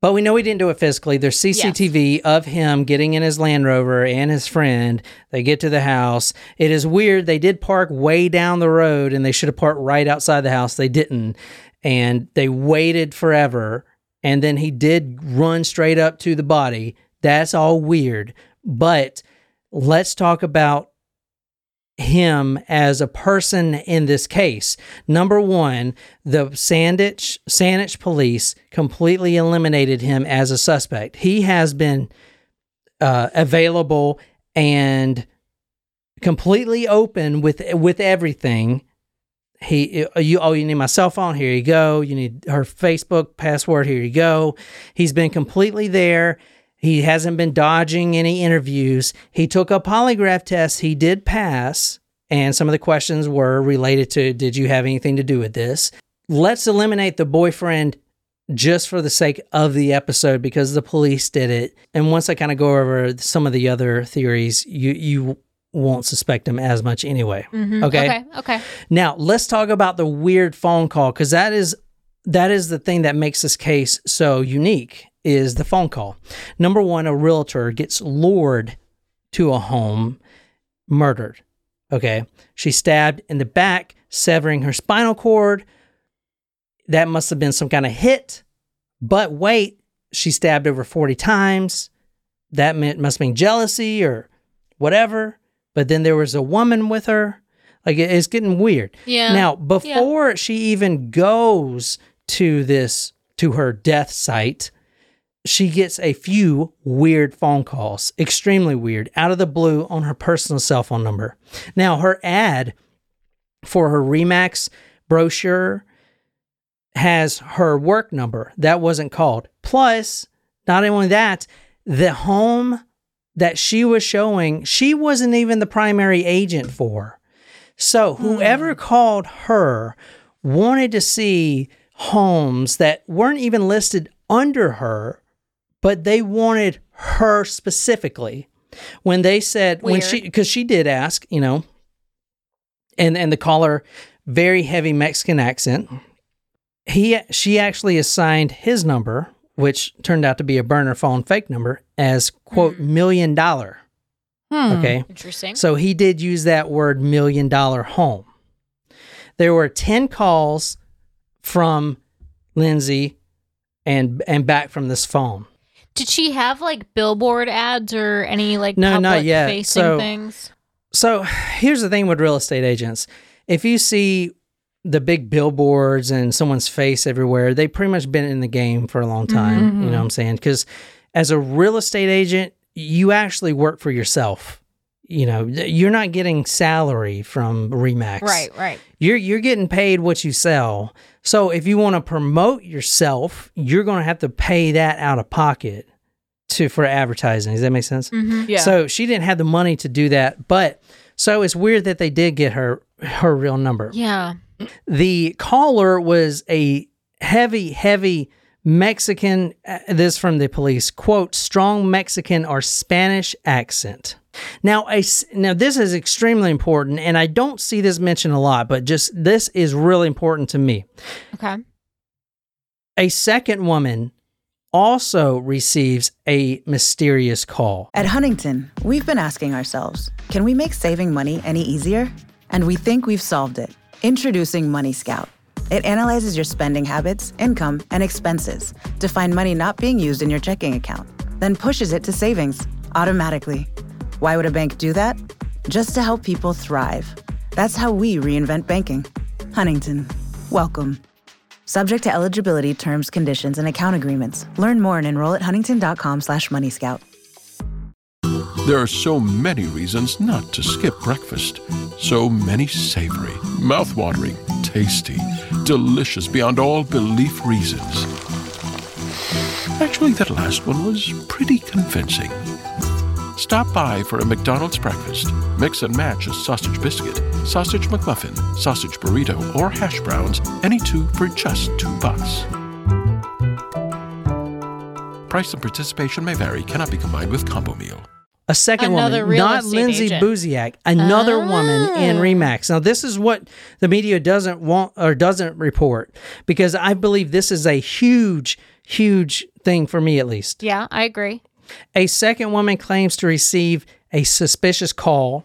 But we know he didn't do it physically. There's CCTV of him getting in his Land Rover and his friend. They get to the house. It is weird. They did park way down the road and they should have parked right outside the house. They didn't. And they waited forever. And then he did run straight up to the body. That's all weird. But let's talk about him as a person in this case. Number one, the Sandwich Saanich police completely eliminated him as a suspect. He has been uh, available and completely open with with everything. He, you, oh, you need my cell phone. Here you go. You need her Facebook password. Here you go. He's been completely there. He hasn't been dodging any interviews. He took a polygraph test. He did pass, and some of the questions were related to Did you have anything to do with this? Let's eliminate the boyfriend just for the sake of the episode because the police did it. And once I kind of go over some of the other theories, you, you won't suspect him as much anyway. Mm-hmm. Okay. Okay. Okay. Now let's talk about the weird phone call because that is that is the thing that makes this case so unique is the phone call. Number one, a realtor gets lured to a home, murdered. Okay, she's stabbed in the back, severing her spinal cord. That must have been some kind of hit. But wait, she stabbed over 40 times. That meant must mean jealousy or whatever. But then there was a woman with her. Like it's getting weird. Yeah. Now, before she even goes to this to her death site, she gets a few weird phone calls, extremely weird, out of the blue on her personal cell phone number. Now, her ad for her Remax brochure has her work number that wasn't called. Plus, not only that, the home that she was showing, she wasn't even the primary agent for. So, hmm. whoever called her wanted to see homes that weren't even listed under her, but they wanted her specifically. When they said when she because she did ask, you know, and and the caller very heavy Mexican accent. He she actually assigned his number, which turned out to be a burner phone fake number, as quote hmm. million dollar. Hmm. Okay. Interesting. So he did use that word million dollar home. There were 10 calls from Lindsay and and back from this phone. Did she have like billboard ads or any like No, not yet. facing So- things? So here's the thing with real estate agents. If you see the big billboards and someone's face everywhere, they've pretty much been in the game for a long mm-hmm, time. You know mm-hmm. what I'm saying? Because as a real estate agent, you actually work for yourself. You know, you're not getting salary from Remax. Right, right. You're you're getting paid what you sell. So if you want to promote yourself, you're going to have to pay that out of pocket to for advertising. Does that make sense? Yeah. So she didn't have the money to do that, but so it's weird that they did get her her real number. Yeah. The caller was a heavy, heavy Mexican. uh, This from the police quote: strong Mexican or Spanish accent. Now, a s now this is extremely important, and I don't see this mentioned a lot, but just this is really important to me. Okay. A second woman also receives a mysterious call. At Huntington, we've been asking ourselves can we make saving money any easier? And we think we've solved it. Introducing Money Scout. It analyzes your spending habits, income, and expenses to find money not being used in your checking account, then pushes it to savings automatically. Why would a bank do that? Just to help people thrive. That's how we reinvent banking. Huntington, welcome. Subject to eligibility, terms, conditions, and account agreements. Learn more and enroll at huntington.com slash moneyscout. There are so many reasons not to skip breakfast. So many savory, mouth-watering, tasty, delicious beyond all belief reasons. Actually, that last one was pretty convincing. Stop by for a McDonald's breakfast. Mix and match a sausage biscuit, sausage McMuffin, sausage burrito, or hash browns, any two for just two bucks. Price and participation may vary, cannot be combined with combo meal. A second Another woman, not Lindsay agent. Buziak, another woman in Ah. Remax. Now, this is what the media doesn't want or doesn't report because I believe this is a huge, huge thing for me at least. Yeah, I agree. A second woman claims to receive a suspicious call.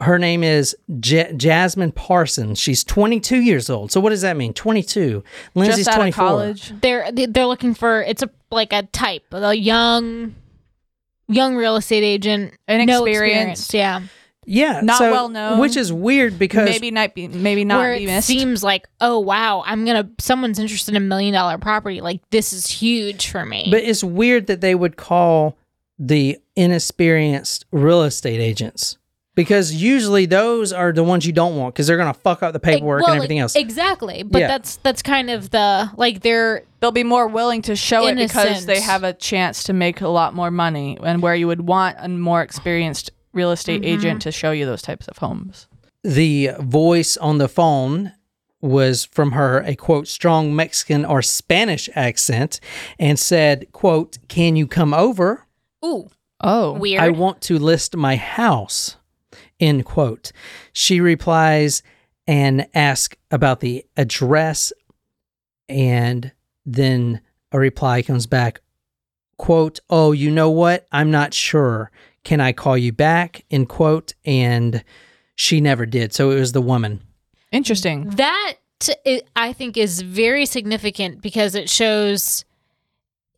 Her name is J- Jasmine Parsons. She's 22 years old. So what does that mean? 22. Lindsay's Just out 24. of college. They're they're looking for it's a like a type, a young young real estate agent, no Inexperienced. experience. Yeah. Yeah, Not so- well known. which is weird because Maybe not be maybe not Where be it missed. seems like, oh wow, I'm gonna someone's interested in a million dollar property. Like this is huge for me. But it's weird that they would call the inexperienced real estate agents because usually those are the ones you don't want because they're going to fuck up the Like, paperwork well, and everything like, else. Exactly. But Yeah. that's that's kind of the like they're They'll be more willing to show it because they have a chance to make a lot more money, and where you would want a more experienced real estate Mm-hmm. agent to show you those types of homes. the voice on the phone was from her a quote strong Mexican or Spanish accent and said quote can you come over ooh Oh, weird. I want to list my house. End quote. She replies and asks about the address, and then a reply comes back. Quote, oh, you know what? I'm not sure. Can I call you back? End quote. And she never did. So it was the woman. interesting. That i I think is very significant because it shows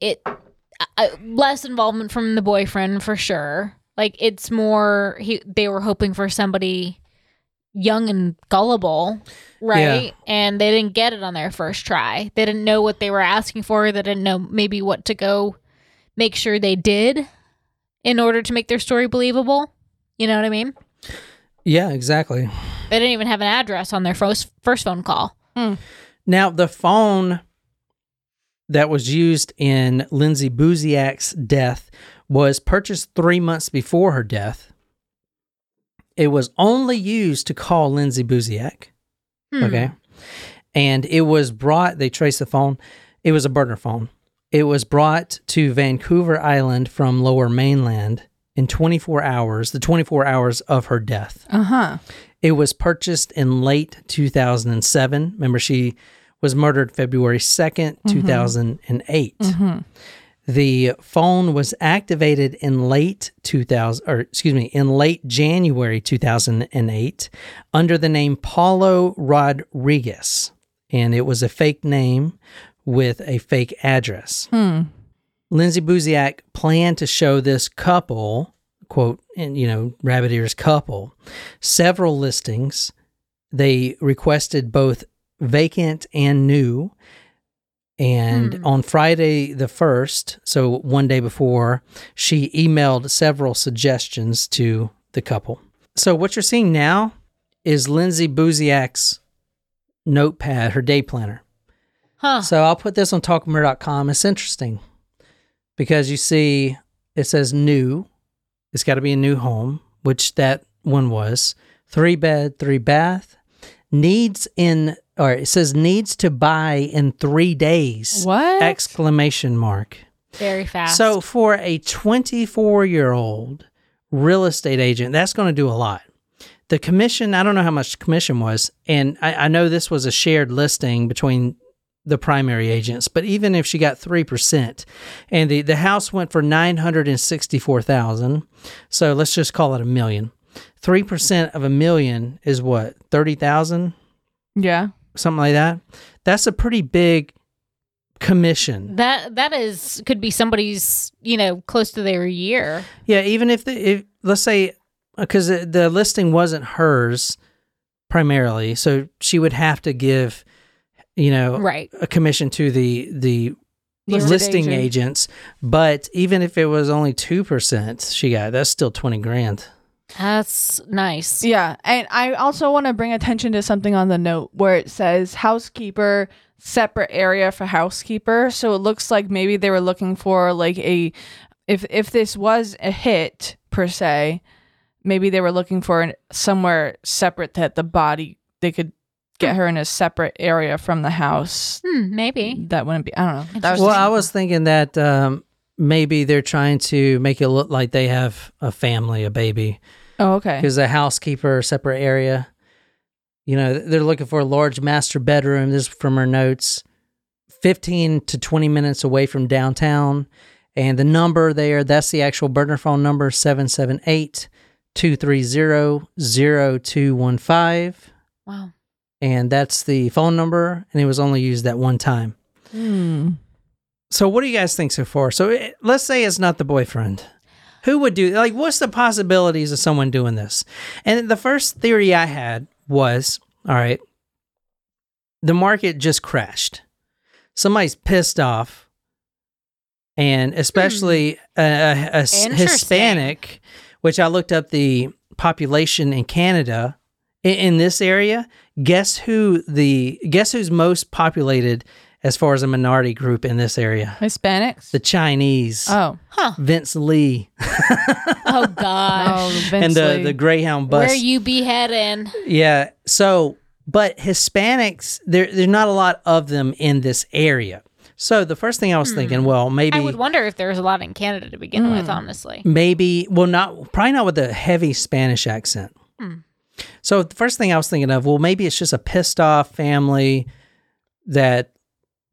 it uh, less involvement from the boyfriend for sure. Like it's more he they were hoping for somebody young and gullible, right? And they didn't get it on their first try. They didn't know what they were asking for. They didn't know maybe what to go make sure they did in order to make their story believable. You know what I mean? Yeah, exactly. They didn't even have an address on their first first phone call. Now, the phone that was used in Lindsay Buziak's death was purchased three months before her death. It was only used to call Lindsay Buziak. Hmm. Okay. And it was brought, they traced the phone, it was a burner phone. It was brought to Vancouver Island from lower mainland in 24 hours, the 24 hours of her death. Uh huh. It was purchased in late 2007. Remember, she was murdered February 2nd, 2008. The phone was activated in late 2000, or excuse me, in late January 2008 under the name Paulo Rodriguez. And it was a fake name with a fake address. Hmm. Lindsay Buziak planned to show this couple, quote, and you know, rabbit ears couple, several listings. They requested both vacant and new. And hmm. on Friday the 1st, so one day before, she emailed several suggestions to the couple. So what you're seeing now is Lindsay Buziak's notepad, her day planner. Huh. So I'll put this on talkmurder.com. It's interesting because you see it says new. It's got to be a new home, which that one was. Three bed, three bath. Needs in or it says needs to buy in 3 days. What? Exclamation mark. Very fast. So for a 24-year-old real estate agent, that's going to do a lot. The commission, I don't know how much the commission was, and I, I know this was a shared listing between the primary agents, but even if she got 3%, and the, the house went for 964000 so let's just call it a million. 3% of a million is what, 30000 Yeah. something like that? That's a pretty big commission. that that is could be somebody's you know close to their year. Yeah, even if the if let's say uh, because the, the listing wasn't hers primarily, so she would have to give you know Right. a commission to the the Listed listing agent. agents. But even if it was only two percent, she got that's still twenty grand. That's nice. Yeah, and I also want to bring attention to something on the note where it says housekeeper separate area for housekeeper. So it looks like maybe they were looking for like a if if this was a hit per se, maybe they were looking for an, somewhere separate that the body they could get her in a separate area from the house. Hmm, maybe. That wouldn't be. I don't know. That was Well, I was thinking that um, maybe they're trying to make it look like they have a family, a baby, Oh, okay. because a housekeeper, separate area. You know, they're looking for a large master bedroom. This is from her notes. 15 to 20 minutes away from downtown. And the number there, that's the actual burner phone number 778 230 0215. Wow. And that's the phone number. And it was only used that one time. Hmm. So, what do you guys think so far? So, it, let's say it's not the boyfriend. Who would do like? What's the possibilities of someone doing this? And the first theory I had was, all right, the market just crashed. Somebody's pissed off, and especially a Interesting. Hispanic, which I looked up the population in Canada in, in this area. Guess who the guess who's most populated as far as a minority group in this area? Hispanics. The Chinese. oh. Huh. Vince Li Oh gosh. Oh, Vince and the, Li. the Greyhound bus. Where you be heading? Yeah. So, but Hispanics, there there's not a lot of them in this area. So the first thing I was hmm. thinking, well, maybe I would wonder if there's a lot in Canada to begin with, hmm. honestly. maybe well not probably not with a heavy Spanish accent. Hmm. So the first thing I was thinking of, well, maybe it's just a pissed off family that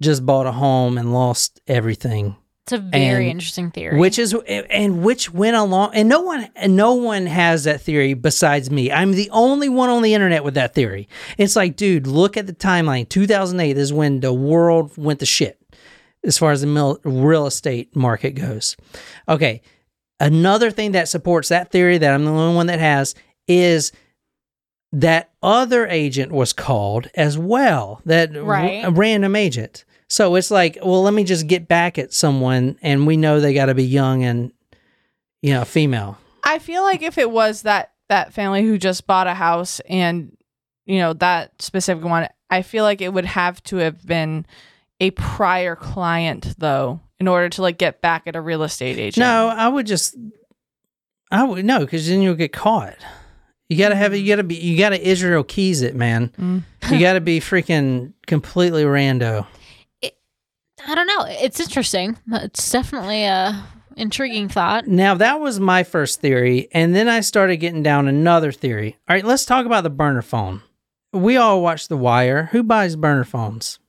just bought a home and lost everything. It's a very And interesting theory. Which is and which went along and no one and no one has that theory besides me. I'm the only one on the internet with that theory. It's like, dude, look at the timeline. 2008 is when the world went to shit as far as the mil- real estate market goes. Okay. Another thing that supports that theory that I'm the only one that has is that other agent was called as well. That Right. a random agent. So it's like, well, let me just get back at someone, and we know they got to be young and, you know, female. I feel like if it was that that family who just bought a house and you know that specific one, I feel like it would have to have been a prior client though in order to like get back at a real estate agent. No, I would just, I would no, because then you'll get caught. You gotta have it. You gotta be. You gotta Israel Keyes it, man. Mm. you gotta be freaking completely rando. I don't know. It's interesting. It's definitely a intriguing thought. Now that was my first theory, and then I started getting down another theory. All right, let's talk about the burner phone. We all watch The Wire. Who buys burner phones?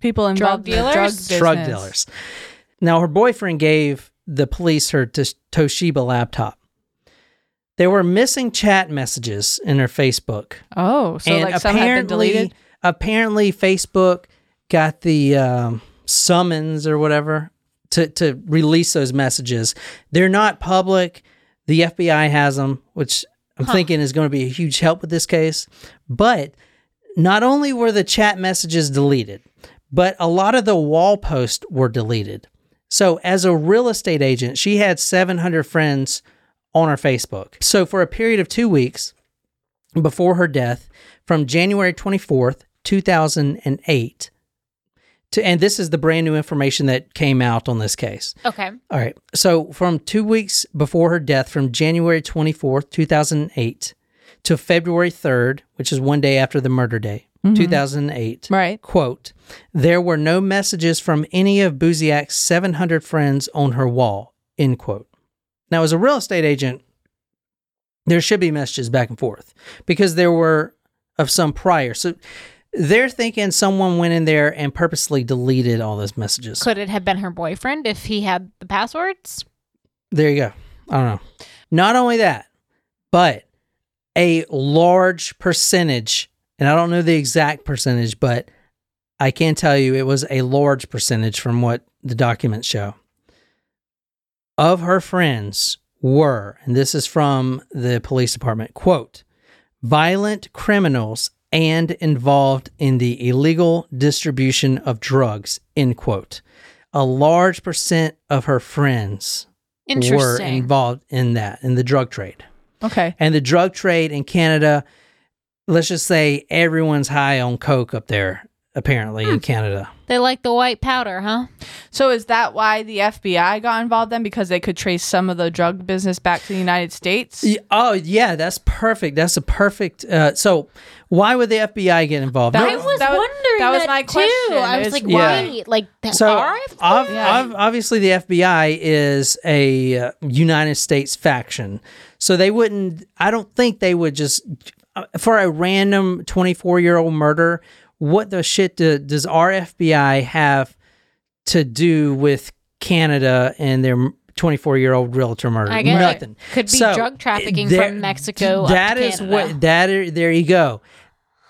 People involved Drug in the drug dealers? business. drug dealers. Now, her boyfriend gave the police her Tosh- Toshiba laptop. There were missing chat messages in her Facebook. Oh, so like some had been deleted. apparently, Facebook got the um, summons or whatever to, to release those messages. They're not public. The FBI has them, which I'm thinking is going to be a huge help with this case. But not only were the chat messages deleted, but a lot of the wall posts were deleted. So, as a real estate agent, she had 700 friends on her Facebook. So, for a period of two weeks before her death, from January 24th, 2008, to, and this is the brand new information that came out on this case. Okay. All right. So from two weeks before her death, from January 24th, 2008 to February 3rd, which is one day after the murder day, mm-hmm. 2008. Right. Quote, there were no messages from any of Buziak's 700 friends on her wall, end quote. Now, as a real estate agent, there should be messages back and forth because there were of some prior. So they're thinking someone went in there and purposely deleted all those messages. Could it have been her boyfriend if he had the passwords? There you go. I don't know. Not only that, but a large percentage, and I don't know the exact percentage, but I can tell you it was a large percentage from what the documents show. Of her friends were, and this is from the police department, quote, violent criminals and involved in the illegal distribution of drugs, end quote. A large percent of her friends were involved in that, in the drug trade. Okay. And the drug trade in Canada, let's just say everyone's high on coke up there, apparently, in Canada. They like the white powder, huh? So is that why the FBI got involved then? Because they could trace some of the drug business back to the United States? Y- Oh, yeah, that's perfect. That's a perfect. Uh, so, why would the FBI get involved? That I was- was that was- wondering That that, was my too. question, I was is like, why- like that So, RF? ob- Yeah. ob- obviously, the FBI is a uh, United States faction, so they wouldn't. I don't think they would just uh, for a random twenty-four-year-old murder. What the shit do, does our FBI have to do with Canada and their twenty-four-year-old realtor murder? I get it. Nothing. Could be So, drug trafficking there- from Mexico. That is what that. Are, there you go.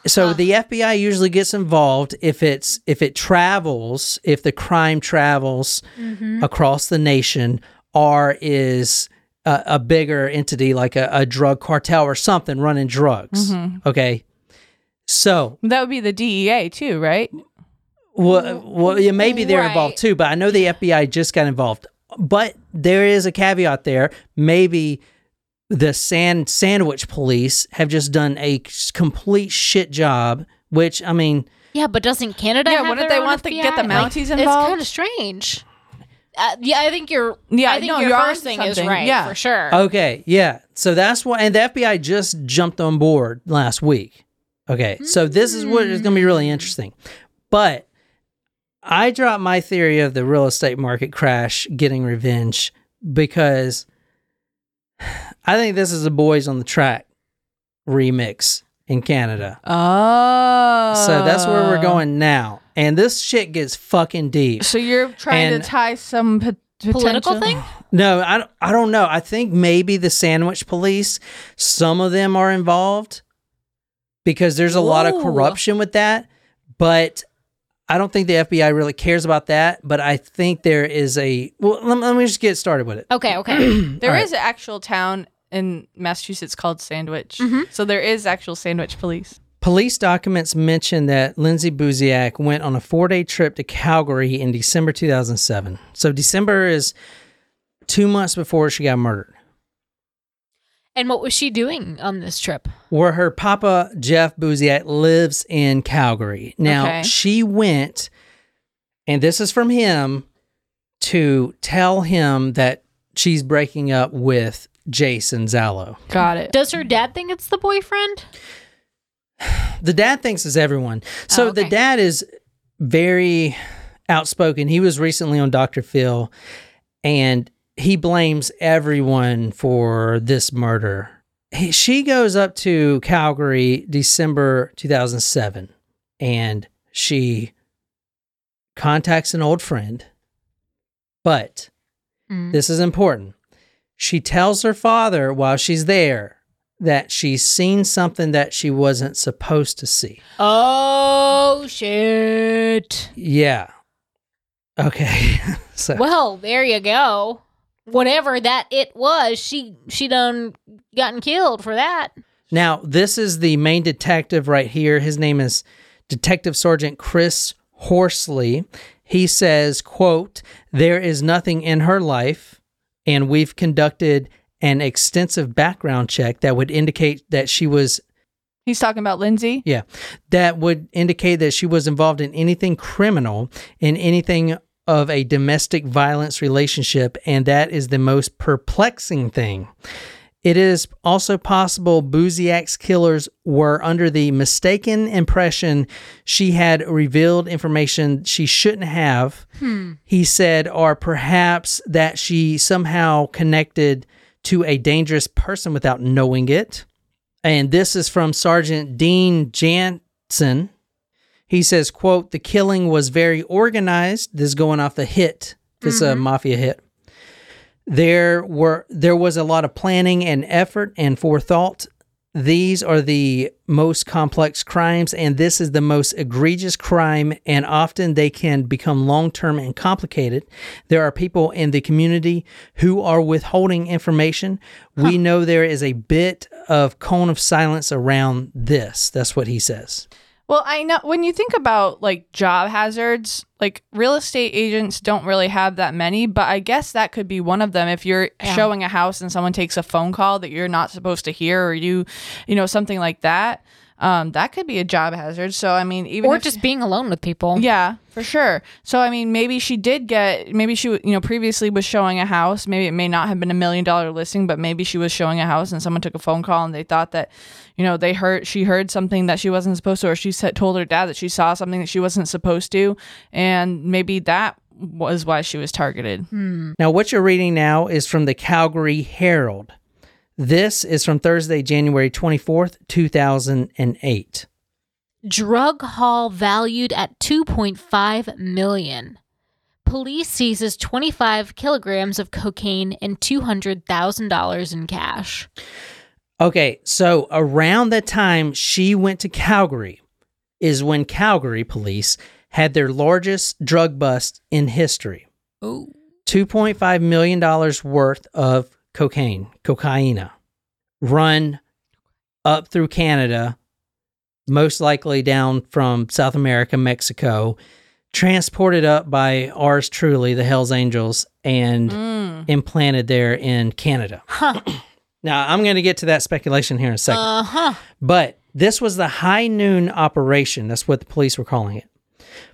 So the FBI usually gets involved if it's if it travels, if the crime travels Mm-hmm. across the nation, or is a, a bigger entity like a, a drug cartel or something running drugs. Mm-hmm. Okay, so That would be the DEA too, right? well, well, yeah, maybe they're involved too, but I know the FBI just got involved. But there is a caveat there. Maybe the sand sandwich police have just done a complete shit job. Which I mean, Yeah, but doesn't Canada? Yeah, have wouldn't they own want to get the FBI? Like, Mounties It's kind of strange. Uh, yeah, I think you're. Yeah, I think no, your first onto thing is right. Yeah. for sure. okay, yeah. So that's why, and the FBI just jumped on board last week. Okay, so this is what is going to be really hmm. interesting. But I dropped my theory of the real estate market crash getting revenge because I think this is a Boys on the Track remix in Canada. Oh. So that's where we're oh. going now. And this shit gets fucking deep. So you're trying And- to tie some pot- Political potential- thing? No, I, don't- I don't know. I think maybe the sandwich police, some of them are involved because there's a lot of corruption with that. But I don't think the FBI really cares about that. But I think there is a. Well, let, let me just get started with it. Okay, okay. There is All right. an actual town in Massachusetts called Sandwich. Mm-hmm. So there is actual Sandwich police. Police documents mention that Lindsay Buziak went on a four day trip to Calgary in December 2007. So December is two months before she got murdered. And what was she doing on this trip? where her papa Jeff Buziak lives in Calgary. Now Okay. she went, and this is from him to tell him that she's breaking up with Jason Zailo. Got it. Does her dad think it's the boyfriend? The dad thinks it's everyone. So Oh, the dad is very outspoken. He was recently on Dr. Phil, and he blames everyone for this murder. He, she goes up to Calgary December 2007 and she contacts an old friend. But Mm. this is important. She tells her father while she's there that she's seen something that she wasn't supposed to see. Oh shit. Yeah. Okay. so Well, there you go. Whatever that it was, she she done gotten killed for that. now this is the main detective right here. His name is Detective Sergeant Chris Horsley. He says, quote, there is nothing in her life, and we've conducted an extensive background check that would indicate that she was He's talking about Lindsay. Yeah. That would indicate that she was involved in anything criminal, in anything of a domestic violence relationship, and that is the most perplexing thing. It is also possible Buziak's killers were under the mistaken impression she had revealed information she shouldn't have. Hmm. He said, or perhaps that she somehow connected to a dangerous person without knowing it. And this is from Sergeant Dean Jansen. He says, quote, the killing was very organized. This is going off the hit. This is a mafia hit. There were there was a lot of planning and effort and forethought. These are the most complex crimes, and this is the most egregious crime, and often they can become long term and complicated. There are people in the community who are withholding information. We know there is a bit of cone of silence around this. That's what he says. Well, I know when you think about like job hazards, like real estate agents don't really have that many, but I guess that could be one of them. If you're Yeah. showing a house and someone takes a phone call that you're not supposed to hear, or you, you know, something like that. Um, that could be a job hazard. So I mean, even or if just being alone with people. yeah, for sure. So I mean, maybe she did get, maybe she, you know, previously was showing a house. Maybe it may not have been a million dollar listing, but maybe she was showing a house and someone took a phone call and they thought that, you know, they heard she heard something that she wasn't supposed to, or she said told her dad that she saw something that she wasn't supposed to, and maybe that was why she was targeted. Now, what you're reading now is from the Calgary Herald. This is from Thursday, January 24th, 2008. Drug haul valued at 2.5 million. Police seizes 25 kilograms of cocaine and $200,000 in cash. Okay, so around the time she went to Calgary is when Calgary police had their largest drug bust in history. Oh. $2.5 million worth of cocaine, cocaina, run up through Canada, most likely down from South America, Mexico, transported up by ours truly, the Hells Angels, and implanted there in Canada. now, I'm going to get to that speculation here in a second. Uh huh. But this was the high noon operation. That's what the police were calling it.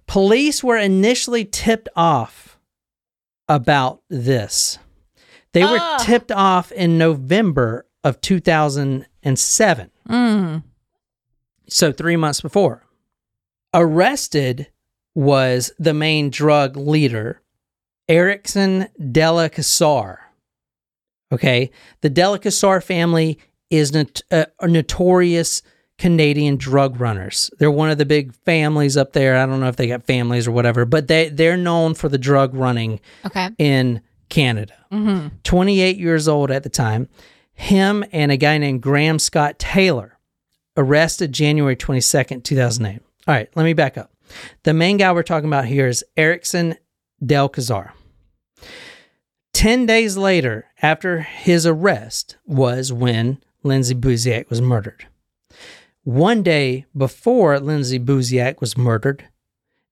Police were initially tipped off about this. They were Ah. tipped off in November of 2007. Mm. So, three months before. Arrested was the main drug leader, Erickson Della Casar. Okay. The Della Casar family is not, uh, notorious Canadian drug runners. They're one of the big families up there. I don't know if they got families or whatever, but they, they're known for the drug running Okay. in Canada. Mm-hmm. 28 years old at the time. Him and a guy named Graham Scott Taylor arrested January 22nd, 2008. All right, let me back up. The main guy we're talking about here is Erickson Del Cazar. 10 days later, after his arrest, was when Lindsay Buziak was murdered. One day before Lindsay Buziak was murdered,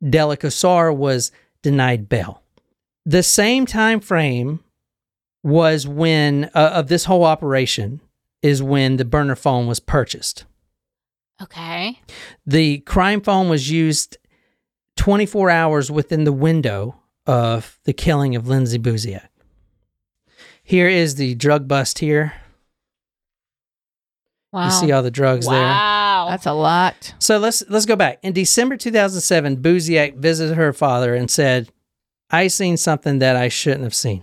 Delicasar was denied bail. The same time frame was when uh, of this whole operation is when the burner phone was purchased. Okay. The crime phone was used 24 hours within the window of the killing of Lindsay Buziak. Here is the drug bust here. Wow. You see all the drugs there. wow. That's a lot. So let's let's go back. In December 2007, Buziak visited her father and said, "I seen something that I shouldn't have seen."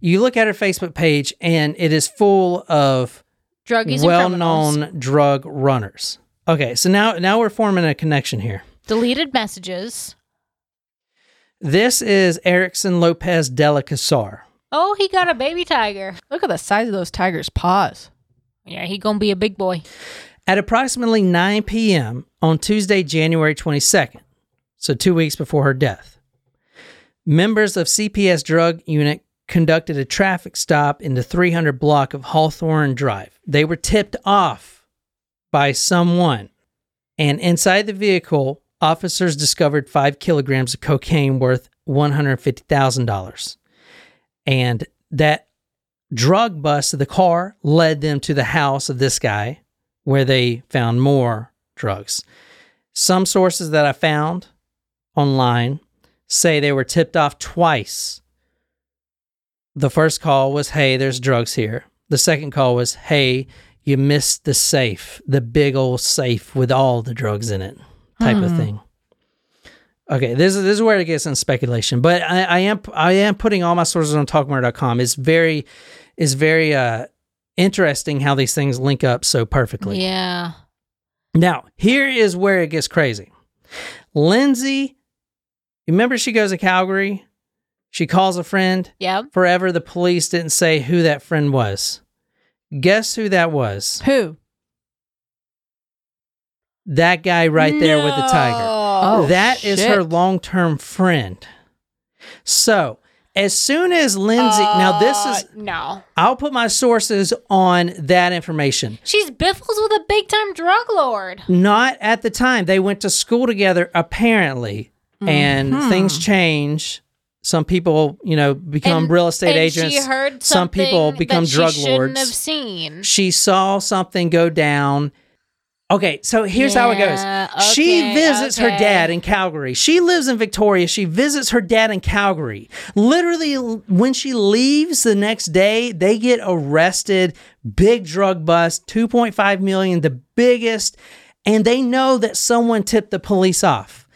You look at her Facebook page, and it is full of Druggies well-known drug runners. Okay, so now now we're forming a connection here. Deleted messages. This is Erickson Lopez Dela Casar. Oh, he got a baby tiger. Look at the size of those tigers' paws. Yeah, he gonna be a big boy. At approximately 9 p.m. on Tuesday, January 22nd, so two weeks before her death, members of CPS drug unit conducted a traffic stop in the 300 block of Hawthorne Drive. They were tipped off by someone, and inside the vehicle, officers discovered five kilograms of cocaine worth $150,000. And that drug bust of the car led them to the house of this guy where they found more drugs. Some sources that I found online say they were tipped off twice. The first call was, hey, there's drugs here. The second call was, hey, you missed the safe, the big old safe with all the drugs in it, type of thing. Okay, this is this is where it gets in speculation, but I, I am I am putting all my sources on talkmurder.com. It's very is very uh interesting how these things link up so perfectly. Yeah. Now, here is where it gets crazy. Lindsay, remember she goes to Calgary? She calls a friend. Yep. Forever the police didn't say who that friend was. Guess who that was? Who? That guy right there with the tiger. Oh, that is shit. her long term friend. So, as soon as Lindsay, now this is, Uh, no. I'll put my sources on that information. She's biffles with a big time drug lord. Not at the time. They went to school together, apparently, and Mm-hmm. things change. Some people, you know, become And- real estate and agents. She heard Some people become that drug she shouldn't lords. Have seen. She saw something go down. Okay, so here's how it Yeah, goes. she okay, visits her dad in Calgary. She lives in Victoria. She visits her dad in Calgary. Literally, when she leaves the next day, they get arrested. Big drug bust, 2.5 million, the biggest. And they know that someone tipped the police off.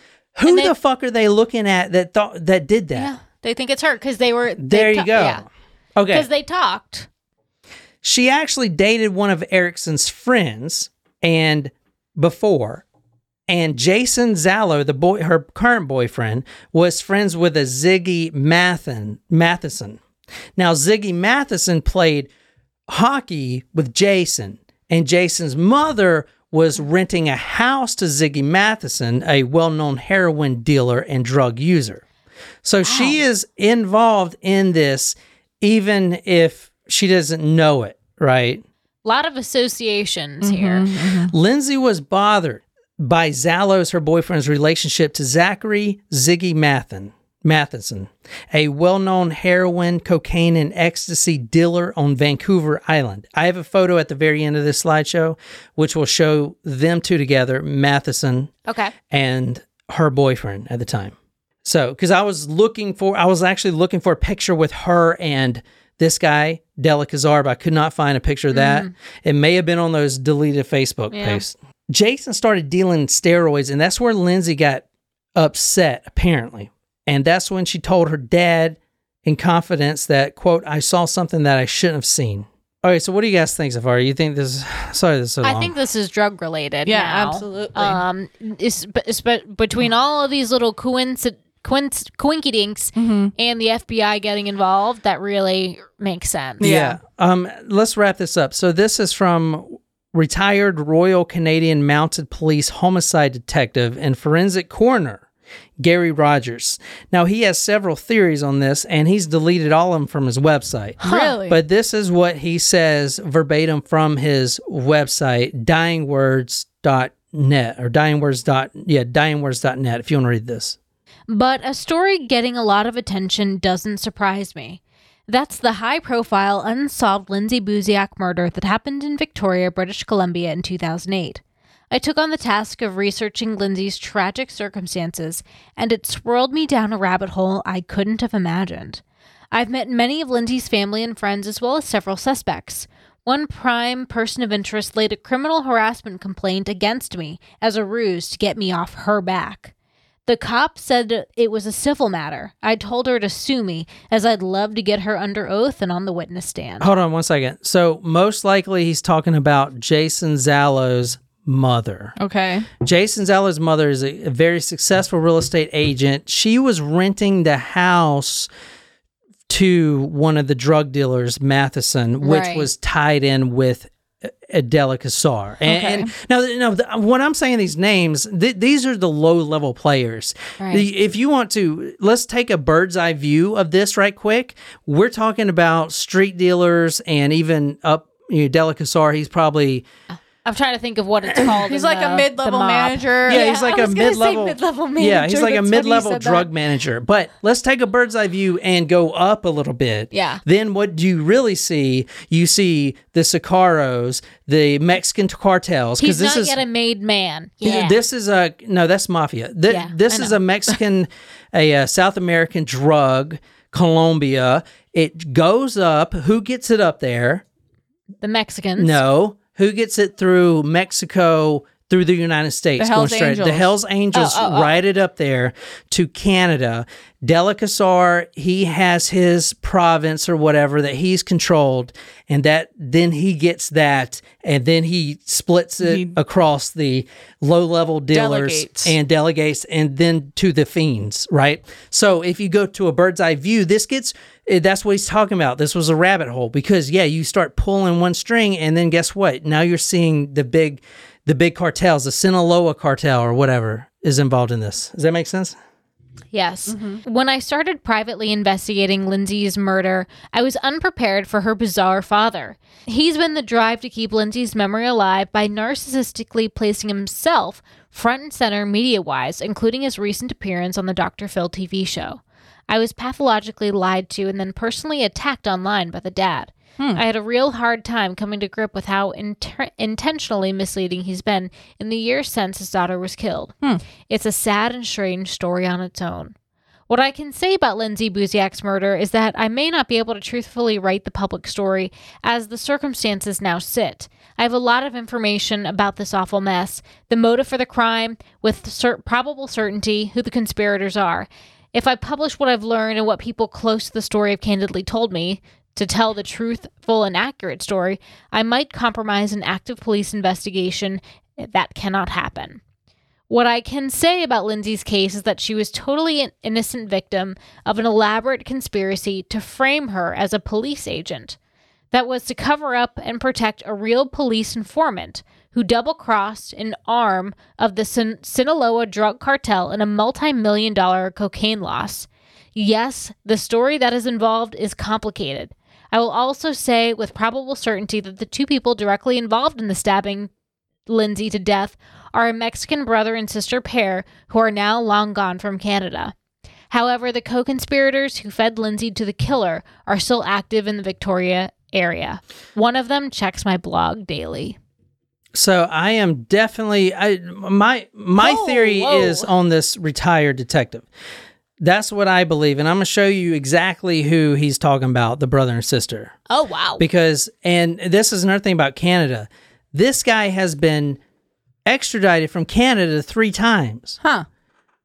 Who they- the fuck are they looking at that thought that did that? Yeah, they think it's her because they were. they There you ta- go. Yeah, Okay. because they talked. she actually dated one of Erickson's friends and before and Jason Zailo, the boy her current boyfriend, was friends with a Ziggy Mathen, Matheson. Now Ziggy Matheson played hockey with Jason and Jason's mother was renting a house to Ziggy Matheson, a well-known heroin dealer and drug user. So she is involved in this even if she doesn't know it, right? A lot of associations mm-hmm, here. Mm-hmm. Lindsay was bothered by Zailo's, her boyfriend's relationship to Zachary Ziggy Mathen, Matheson, a well known heroin, cocaine, and ecstasy dealer on Vancouver Island. I have a photo at the very end of this slideshow, which will show them two together, Matheson Okay. and her boyfriend at the time. So, because I was looking for, I was actually looking for a picture with her and this guy, Della Kazar, but I could not find a picture of that. Mm-hmm. It may have been on those deleted Facebook Yeah. posts. Jason started dealing steroids, and that's where Lindsay got upset, apparently. And that's when she told her dad in confidence that, quote, I saw something that I shouldn't have seen. All right, so what do you guys think so far? You think this? Sorry, this is so I long. think this is drug related. Yeah, now. absolutely. Um, it's, it's, but between all of these little coincidence. Quinc- Quinkydinks and the FBI getting involved, that really makes sense. Yeah. Um, let's wrap this up. So this is from retired Royal Canadian Mounted Police homicide detective and forensic coroner Garry Rogers. Now he has several theories on this, and he's deleted all of them from his website. Really? But this is what he says verbatim from his website, dyingwords.net or dyingwords. dot Yeah, dyingwords.net. If you want to read this. But a story getting a lot of attention doesn't surprise me. That's the high profile, unsolved Lindsay Buziak murder that happened in Victoria, British Columbia in 2008. I took on the task of researching Lindsay's tragic circumstances, and it swirled me down a rabbit hole I couldn't have imagined. I've met many of Lindsay's family and friends, as well as several suspects. One prime person of interest laid a criminal harassment complaint against me as a ruse to get me off her back. The cop said it was a civil matter. I told her to sue me, as I'd love to get her under oath and on the witness stand. Hold on one second. So most likely he's talking about Jason Zailo's mother. Okay. Jason Zeller's mother is a, a very successful real estate agent. She was renting the house to one of the drug dealers, Matheson, which Right. was tied in with Adela Kassar. And, and now, now the, when I'm saying these names, th- these are the low level players. Right. The- if you want to, let's take a bird's eye view of this right quick. We're talking about street dealers and even up. You know, Adela Kassar, he's probably I'm trying to think of what it's called. He's like the- a mid-level manager. Yeah, he's like I a was gonna mid-level mid-level Yeah, he's like a That's funny mid-level drug that. manager. But let's take a bird's eye view and go up a little bit. Yeah. Then what do you really see? You see the Sicaros, the Mexican cartels. He's this not is yet a made man. Yeah. this is a no, that's mafia. Th- Yeah, this I is a Mexican, a, uh South American drug. Colombia. It goes up. Who gets it up there? the Mexicans. No. Who gets it through Mexico through the United States? the Hells going straight. The Hells Angels Oh, oh, oh. ride it up there to Canada. Delacassar, he has his province or whatever that he's controlled, and that then he gets that, and then he splits it He- across the low level dealers Delegates. and delegates, and then to the fiends, right? So if you go to a bird's eye view, this gets Eh, that's what he's talking about. This was a rabbit hole because yeah, you start pulling one string, and then guess what? Now you're seeing the big, the big cartels, the Sinaloa cartel or whatever is involved in this. Does that make sense? Yes. Mm-hmm. When I started privately investigating Lindsay's murder, I was unprepared for her bizarre father. He's been the drive to keep Lindsay's memory alive by narcissistically placing himself front and center media wise, including his recent appearance on the Dr. Phil TV show. I was pathologically lied to and then personally attacked online by the dad. Hmm. I had a real hard time coming to grip with how inter- intentionally misleading he's been in the years since his daughter was killed. Hmm. It's a sad and strange story on its own. What I can say about Lindsay Buziak's murder is that I may not be able to truthfully write the public story as the circumstances now sit. I have a lot of information about this awful mess, the motive for the crime, with cer- probable certainty who the conspirators are. If I publish what I've learned and what people close to the story have candidly told me, to tell the truthful and accurate story, I might compromise an active police investigation. That cannot happen. What I can say about Lindsay's case is that she was totally an innocent victim of an elaborate conspiracy to frame her as a police agent that was to cover up and protect a real police informant who double crossed an arm of the Sin- Sinaloa drug cartel in a multi million dollar cocaine loss. Yes, the story that is involved is complicated. I will also say with probable certainty that the two people directly involved in the stabbing Lindsay to death are a Mexican brother and sister pair who are now long gone from Canada. However, the co conspirators who fed Lindsay to the killer are still active in the Victoria area. One of them checks my blog daily. So I am definitely I my my Whoa, theory whoa. is on this retired detective. That's what I believe, and I'm gonna show you exactly who he's talking about, the brother and sister. Oh, wow. Because and this is another thing about Canada. This guy has been extradited from Canada three times. Huh.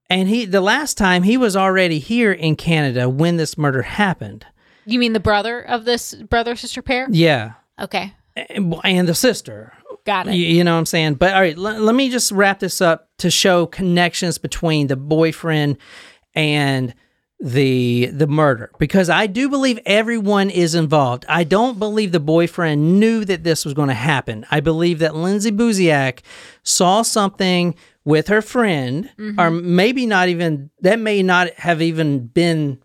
And he the last time he was already here in Canada when this murder happened. You mean the brother of this brother sister pair? Yeah. Okay. And, and the sister. Got it. You, you know what I'm saying? But all right, l- let me just wrap this up to show connections between the boyfriend and the the murder because I do believe everyone is involved. I don't believe the boyfriend knew that this was going to happen. I believe that Lindsay Buziak saw something with her friend or mm-hmm. maybe not even that may not have even been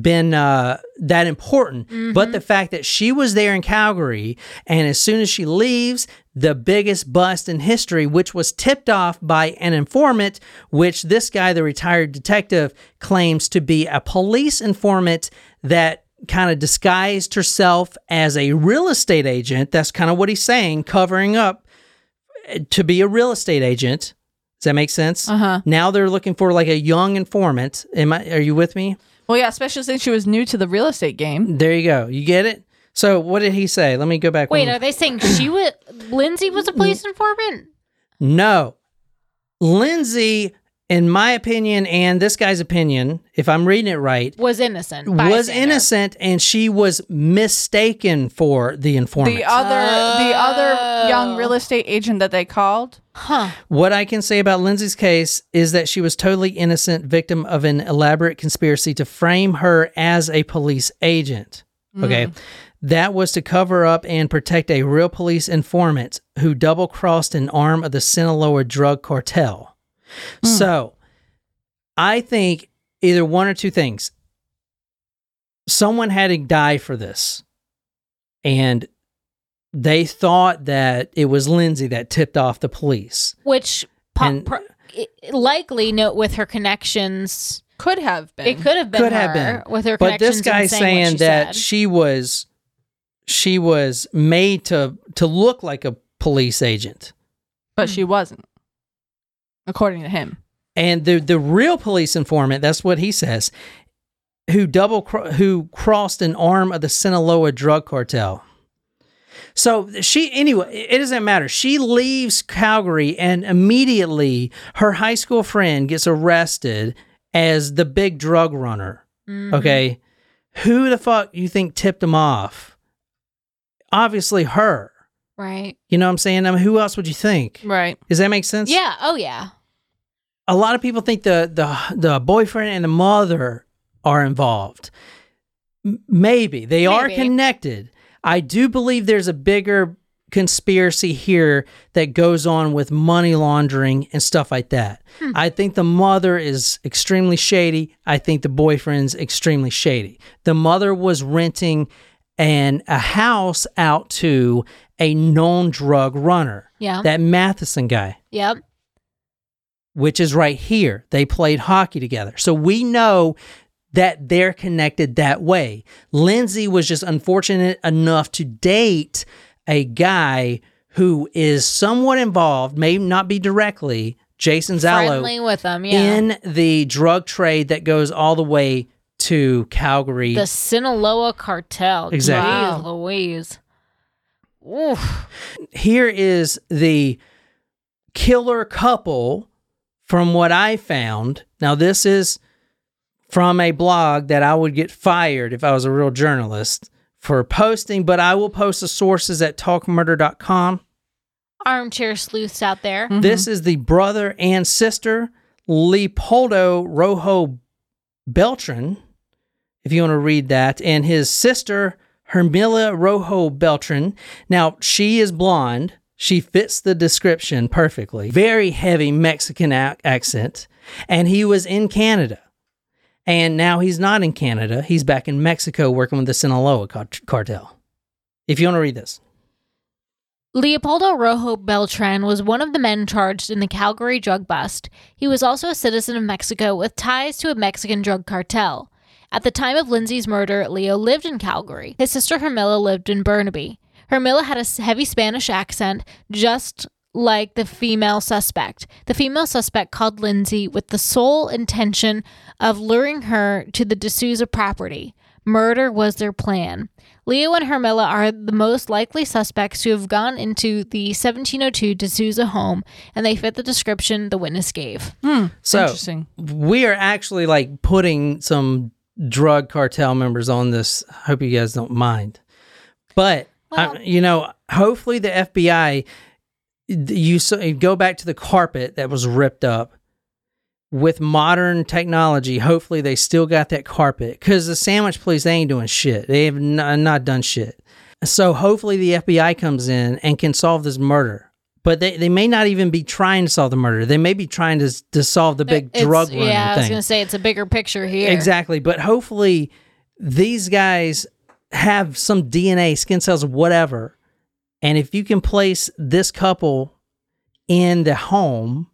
been uh, that important, but the fact that she was there in Calgary, and as soon as she leaves, the biggest bust in history, which was tipped off by an informant, which this guy, the retired detective, claims to be a police informant that kind of disguised herself as a real estate agent. That's kind of what he's saying, covering up uh, to be a real estate agent. Does that make sense? Uh-huh. Now they're looking for like a young informant. Am I? Are you with me? Well, yeah, especially since she was new to the real estate game. There you go. You get it? So what did he say? Let me go back. Wait, one- are they saying she was Lindsay was a police informant? no. Lindsay, in my opinion, and this guy's opinion, if I'm reading it right, Was innocent. was bystander. innocent and she was mistaken for the informant. The other, the other young real oh. estate agent that they called. Huh. What I can say about Lindsay's case is that she was totally innocent, victim of an elaborate conspiracy to frame her as a police agent. Mm-hmm. Okay. That was to cover up and protect a real police informant who double crossed an arm of the Sinaloa drug cartel. Hmm. So I think either one or two things. Someone had to die for this. And they thought that it was Lindsay that tipped off the police. Which po- And- pro- likely note with her connections. Could have been. It could have been could have been with her but this guy's and saying, she that said. she was she was made to to look like a police agent but she wasn't, according to him. and the the real police informant that's what he says who double cro- who crossed an arm of the Sinaloa drug cartel so she anyway it doesn't matter she leaves Calgary and immediately her high school friend gets arrested as the big drug runner Mhm. Okay. Who the fuck you think tipped him off? Obviously her. Right. You know what I'm saying? I mean, who else would you think? Right. Does that make sense? Yeah. Oh, yeah. A lot of people think the the the boyfriend and the mother are involved. M- maybe they are connected. I do believe there's a bigger conspiracy here that goes on with money laundering and stuff like that. Hmm. I think the mother is extremely shady. I think the boyfriend's extremely shady. The mother was renting an a house out to a known drug runner. Yeah. That Matheson guy Yep. Which is right here. They played hockey together. So we know that they're connected that way. Lindsay was just unfortunate enough to date a guy who is somewhat involved, may not be directly, Jason Zailo, Friendly with them, yeah. in the drug trade that goes all the way to Calgary. the Sinaloa cartel. Exactly. Jeez Louise. Oof. here is the killer couple from what I found. Now, this is from a blog that I would get fired if I was a real journalist for posting, but I will post the sources at talkmurder.com. Armchair sleuths out there. Mm-hmm. This is the brother and sister, Leopoldo Rojo Beltran, if you want to read that, and his sister, Hermila Rojo Beltran. Now, she is blonde. She fits the description perfectly. Very heavy Mexican ac- accent. And he was in Canada. And now he's not in Canada. He's back in Mexico working with the Sinaloa cart- cartel. If you want to read this. Leopoldo Rojo Beltran was one of the men charged in the Calgary drug bust. He was also a citizen of Mexico with ties to a Mexican drug cartel. At the time of Lindsay's murder, Leo lived in Calgary. His sister Hermila lived in Burnaby. Hermila had a heavy Spanish accent, just like the female suspect. The female suspect called Lindsay with the sole intention of luring her to the De Sousa property. Murder was their plan. Leo and Hermila are the most likely suspects who have gone into the 1702 De Sousa home, and they fit the description the witness gave. Hmm, so Interesting. we are actually like putting some drug cartel members on this. I Hope you guys don't mind, but I, you know, hopefully the FBI. You so you go back to the carpet that was ripped up with modern technology. Hopefully they still got that carpet because the Saanich police they ain't doing shit. They have n- uh, not done shit. So hopefully the FBI comes in and can solve this murder. But they, they may not even be trying to solve the murder. They may be trying to to solve the big It's- drug running Yeah, I was going to say it's a bigger picture here. Exactly. But hopefully these guys have some DNA, skin cells, whatever. And if you can place this couple in the home,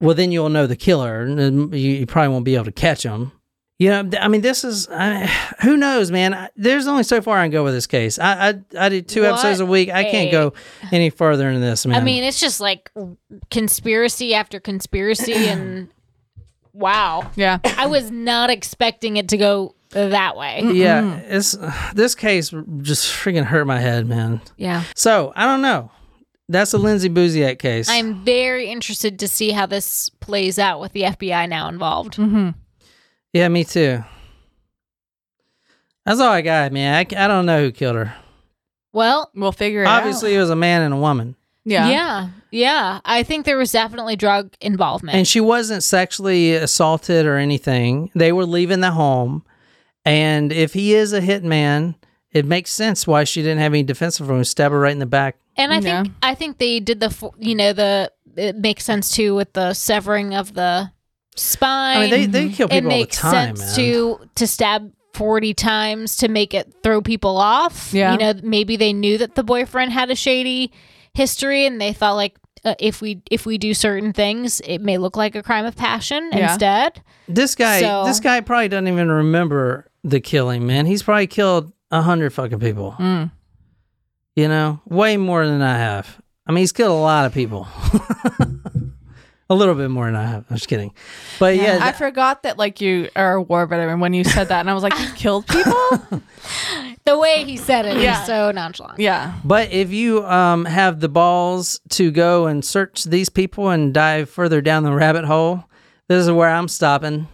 well, then you'll know the killer. And you, you probably won't be able to catch them. You know, I mean, this is I, who knows, man. I, there's only so far I can go with this case. I I, I do two What episodes a week. I can't go any further into this, man. I mean, it's just like conspiracy after conspiracy, and wow. Yeah. I was not expecting it to go that way. yeah, it's this case just freaking hurt my head, man. Yeah. So I don't know. That's a Lindsay Buziak case. I'm very interested to see how this plays out with the FBI now involved. Mm-hmm. yeah, me too. That's all I got, man. I, I don't know who killed her. Well, We'll figure it out. Obviously, it was a man and a woman. Yeah. yeah. yeah, I think there was definitely drug involvement. and she wasn't sexually assaulted or anything. They were leaving the home, and if he is a hitman, it makes sense why she didn't have any defense for him. Stab her right in the back. And I Yeah. think I think they did the you know the it makes sense too with the severing of the spine. I mean, they they kill it people all the makes time, sense man. to to stab 40 times to make it throw people off. Yeah. You know, maybe they knew that the boyfriend had a shady history and they thought like uh, if we if we do certain things, it may look like a crime of passion Yeah. instead. This guy, So- this guy probably doesn't even remember the killing, man. He's probably killed a hundred fucking people. Mm. You know, way more than I have. I mean, he's killed a lot of people. a little bit more than I have. I'm just kidding. But yeah, I th- forgot that like you are a war veteran when you said that, and I was like, you killed people. The way he said it Yeah. so nonchalant. yeah. but if you um have the balls to go and search these people and dive further down the rabbit hole, this is where I'm stopping.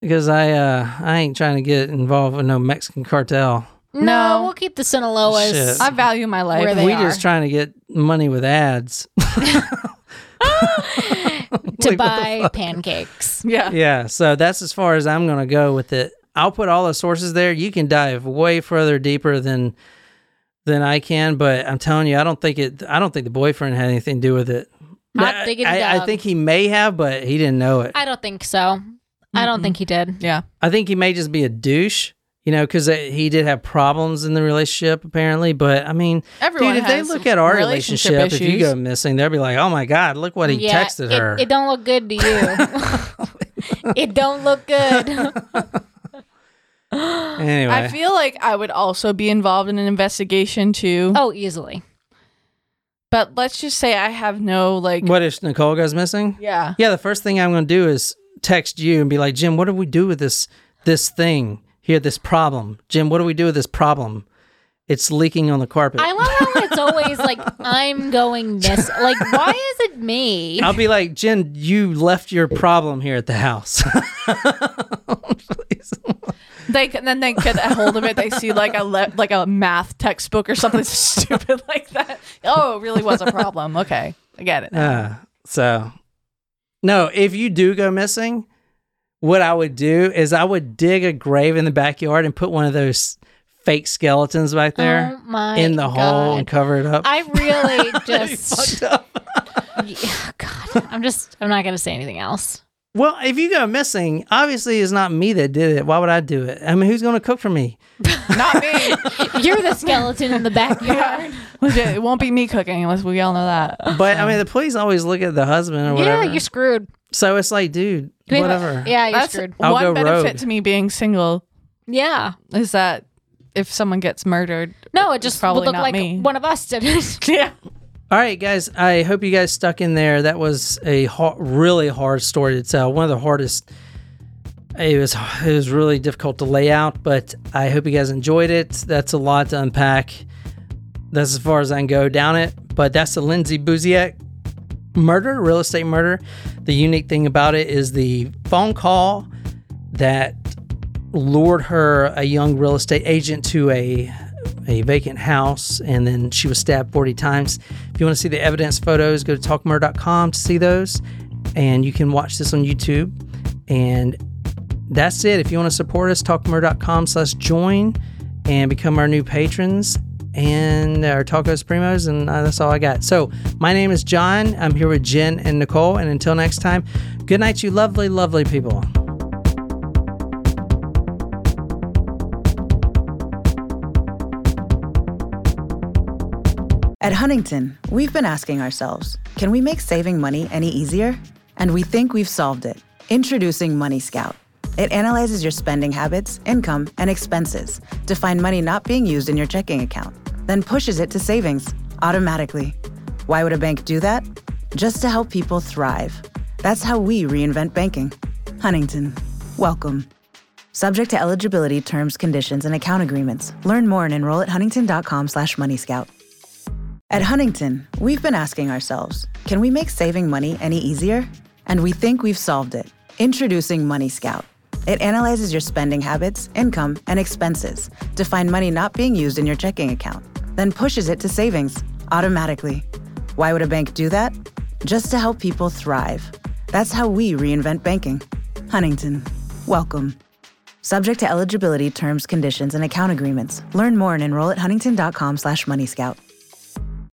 Because I uh I ain't trying to get involved with no Mexican cartel. No, No. we'll keep the Sinaloas. Shit. I value my life. Where we are. just trying to get money with ads. to buy pancakes. yeah. Yeah, so that's as far as I'm going to go with it. I'll put all the sources there. You can dive way further deeper than than I can, but I'm telling you, I don't think it. I don't think the boyfriend had anything to do with it. I'm I, I think he may have, but he didn't know it. I don't think so. I don't think he did. Yeah. I think he may just be a douche, you know, because uh, he did have problems in the relationship apparently. But I mean, Everyone dude, if they has look at our relationship relationship, if you issues. go missing, they'll be like, "Oh my god, look what he yeah, texted it, her." It don't look good to you. it don't look good. Anyway, I feel like I would also be involved in an investigation too. oh, easily. But let's just say I have no like. what if Nicole goes missing? Yeah. Yeah, the first thing I'm going to do is text you and be like, Jim, what do we do with this this thing here? This problem, Jim. What do we do with this problem? It's leaking on the carpet. I love how it's always like I'm going this. Like, why is it me? I'll be like, Jen, you left your problem here at the house. They and then they get a hold of it. They see like a le- like a math textbook or something stupid like that. Oh, it really was a problem. Okay, I get it. now. Uh, so, no, if you do go missing, what I would do is I would dig a grave in the backyard and put one of those fake skeletons back oh there Oh in the hole and cover it up. I really just. Fucked up. Yeah, God, I'm just. I'm not gonna say anything else. Well, if you go missing, obviously it's not me that did it. Why would I do it? I mean, who's going to cook for me? Not me. You're the skeleton in the backyard. Legit, it won't be me cooking unless we all know that. But I mean, the police always look at the husband or whatever. yeah, you're screwed. so it's like, dude, whatever. Yeah, you're That's screwed. I'll one go benefit rogue. to me being single Yeah. is that if someone gets murdered, No, it just probably would look not like me. one of us did it. yeah. All right, guys. I hope you guys stuck in there. That was a ha- really hard story to tell. One of the hardest. It was it was really difficult to lay out, but I hope you guys enjoyed it. That's a lot to unpack. That's as far as I can go down it. But that's the Lindsay Buziak murder, real estate murder. The unique thing about it is the phone call that lured her, a young real estate agent, to a a vacant house, and then she was stabbed 40 times. If you want to see the evidence photos, go to talkmurder.com to see those, and you can watch this on YouTube. And that's it. If you want to support us, talkmurder.com slash join and become our new patrons and our tacos primos and uh, that's all i got so my name is john i'm here with jen and nicole and until next time good night you lovely lovely people At Huntington, we've been asking ourselves can we make saving money any easier? And we think we've solved it. Introducing Money Scout. It analyzes your spending habits, income, and expenses to find money not being used in your checking account, then pushes it to savings automatically. Why would a bank do that? Just to help people thrive. That's how we reinvent banking. Huntington, welcome. Subject to eligibility, terms, conditions, and account agreements. Learn more and enroll at huntington.com slash moneyscout. At Huntington, we've been asking ourselves can we make saving money any easier? And we think we've solved it. Introducing Money Scout. It analyzes your spending habits, income, and expenses to find money not being used in your checking account, then pushes it to savings automatically. Why would a bank do that? Just to help people thrive. That's how we reinvent banking. Huntington, welcome. Subject to eligibility, terms, conditions, and account agreements. Learn more and enroll at huntington.com slash moneyscout.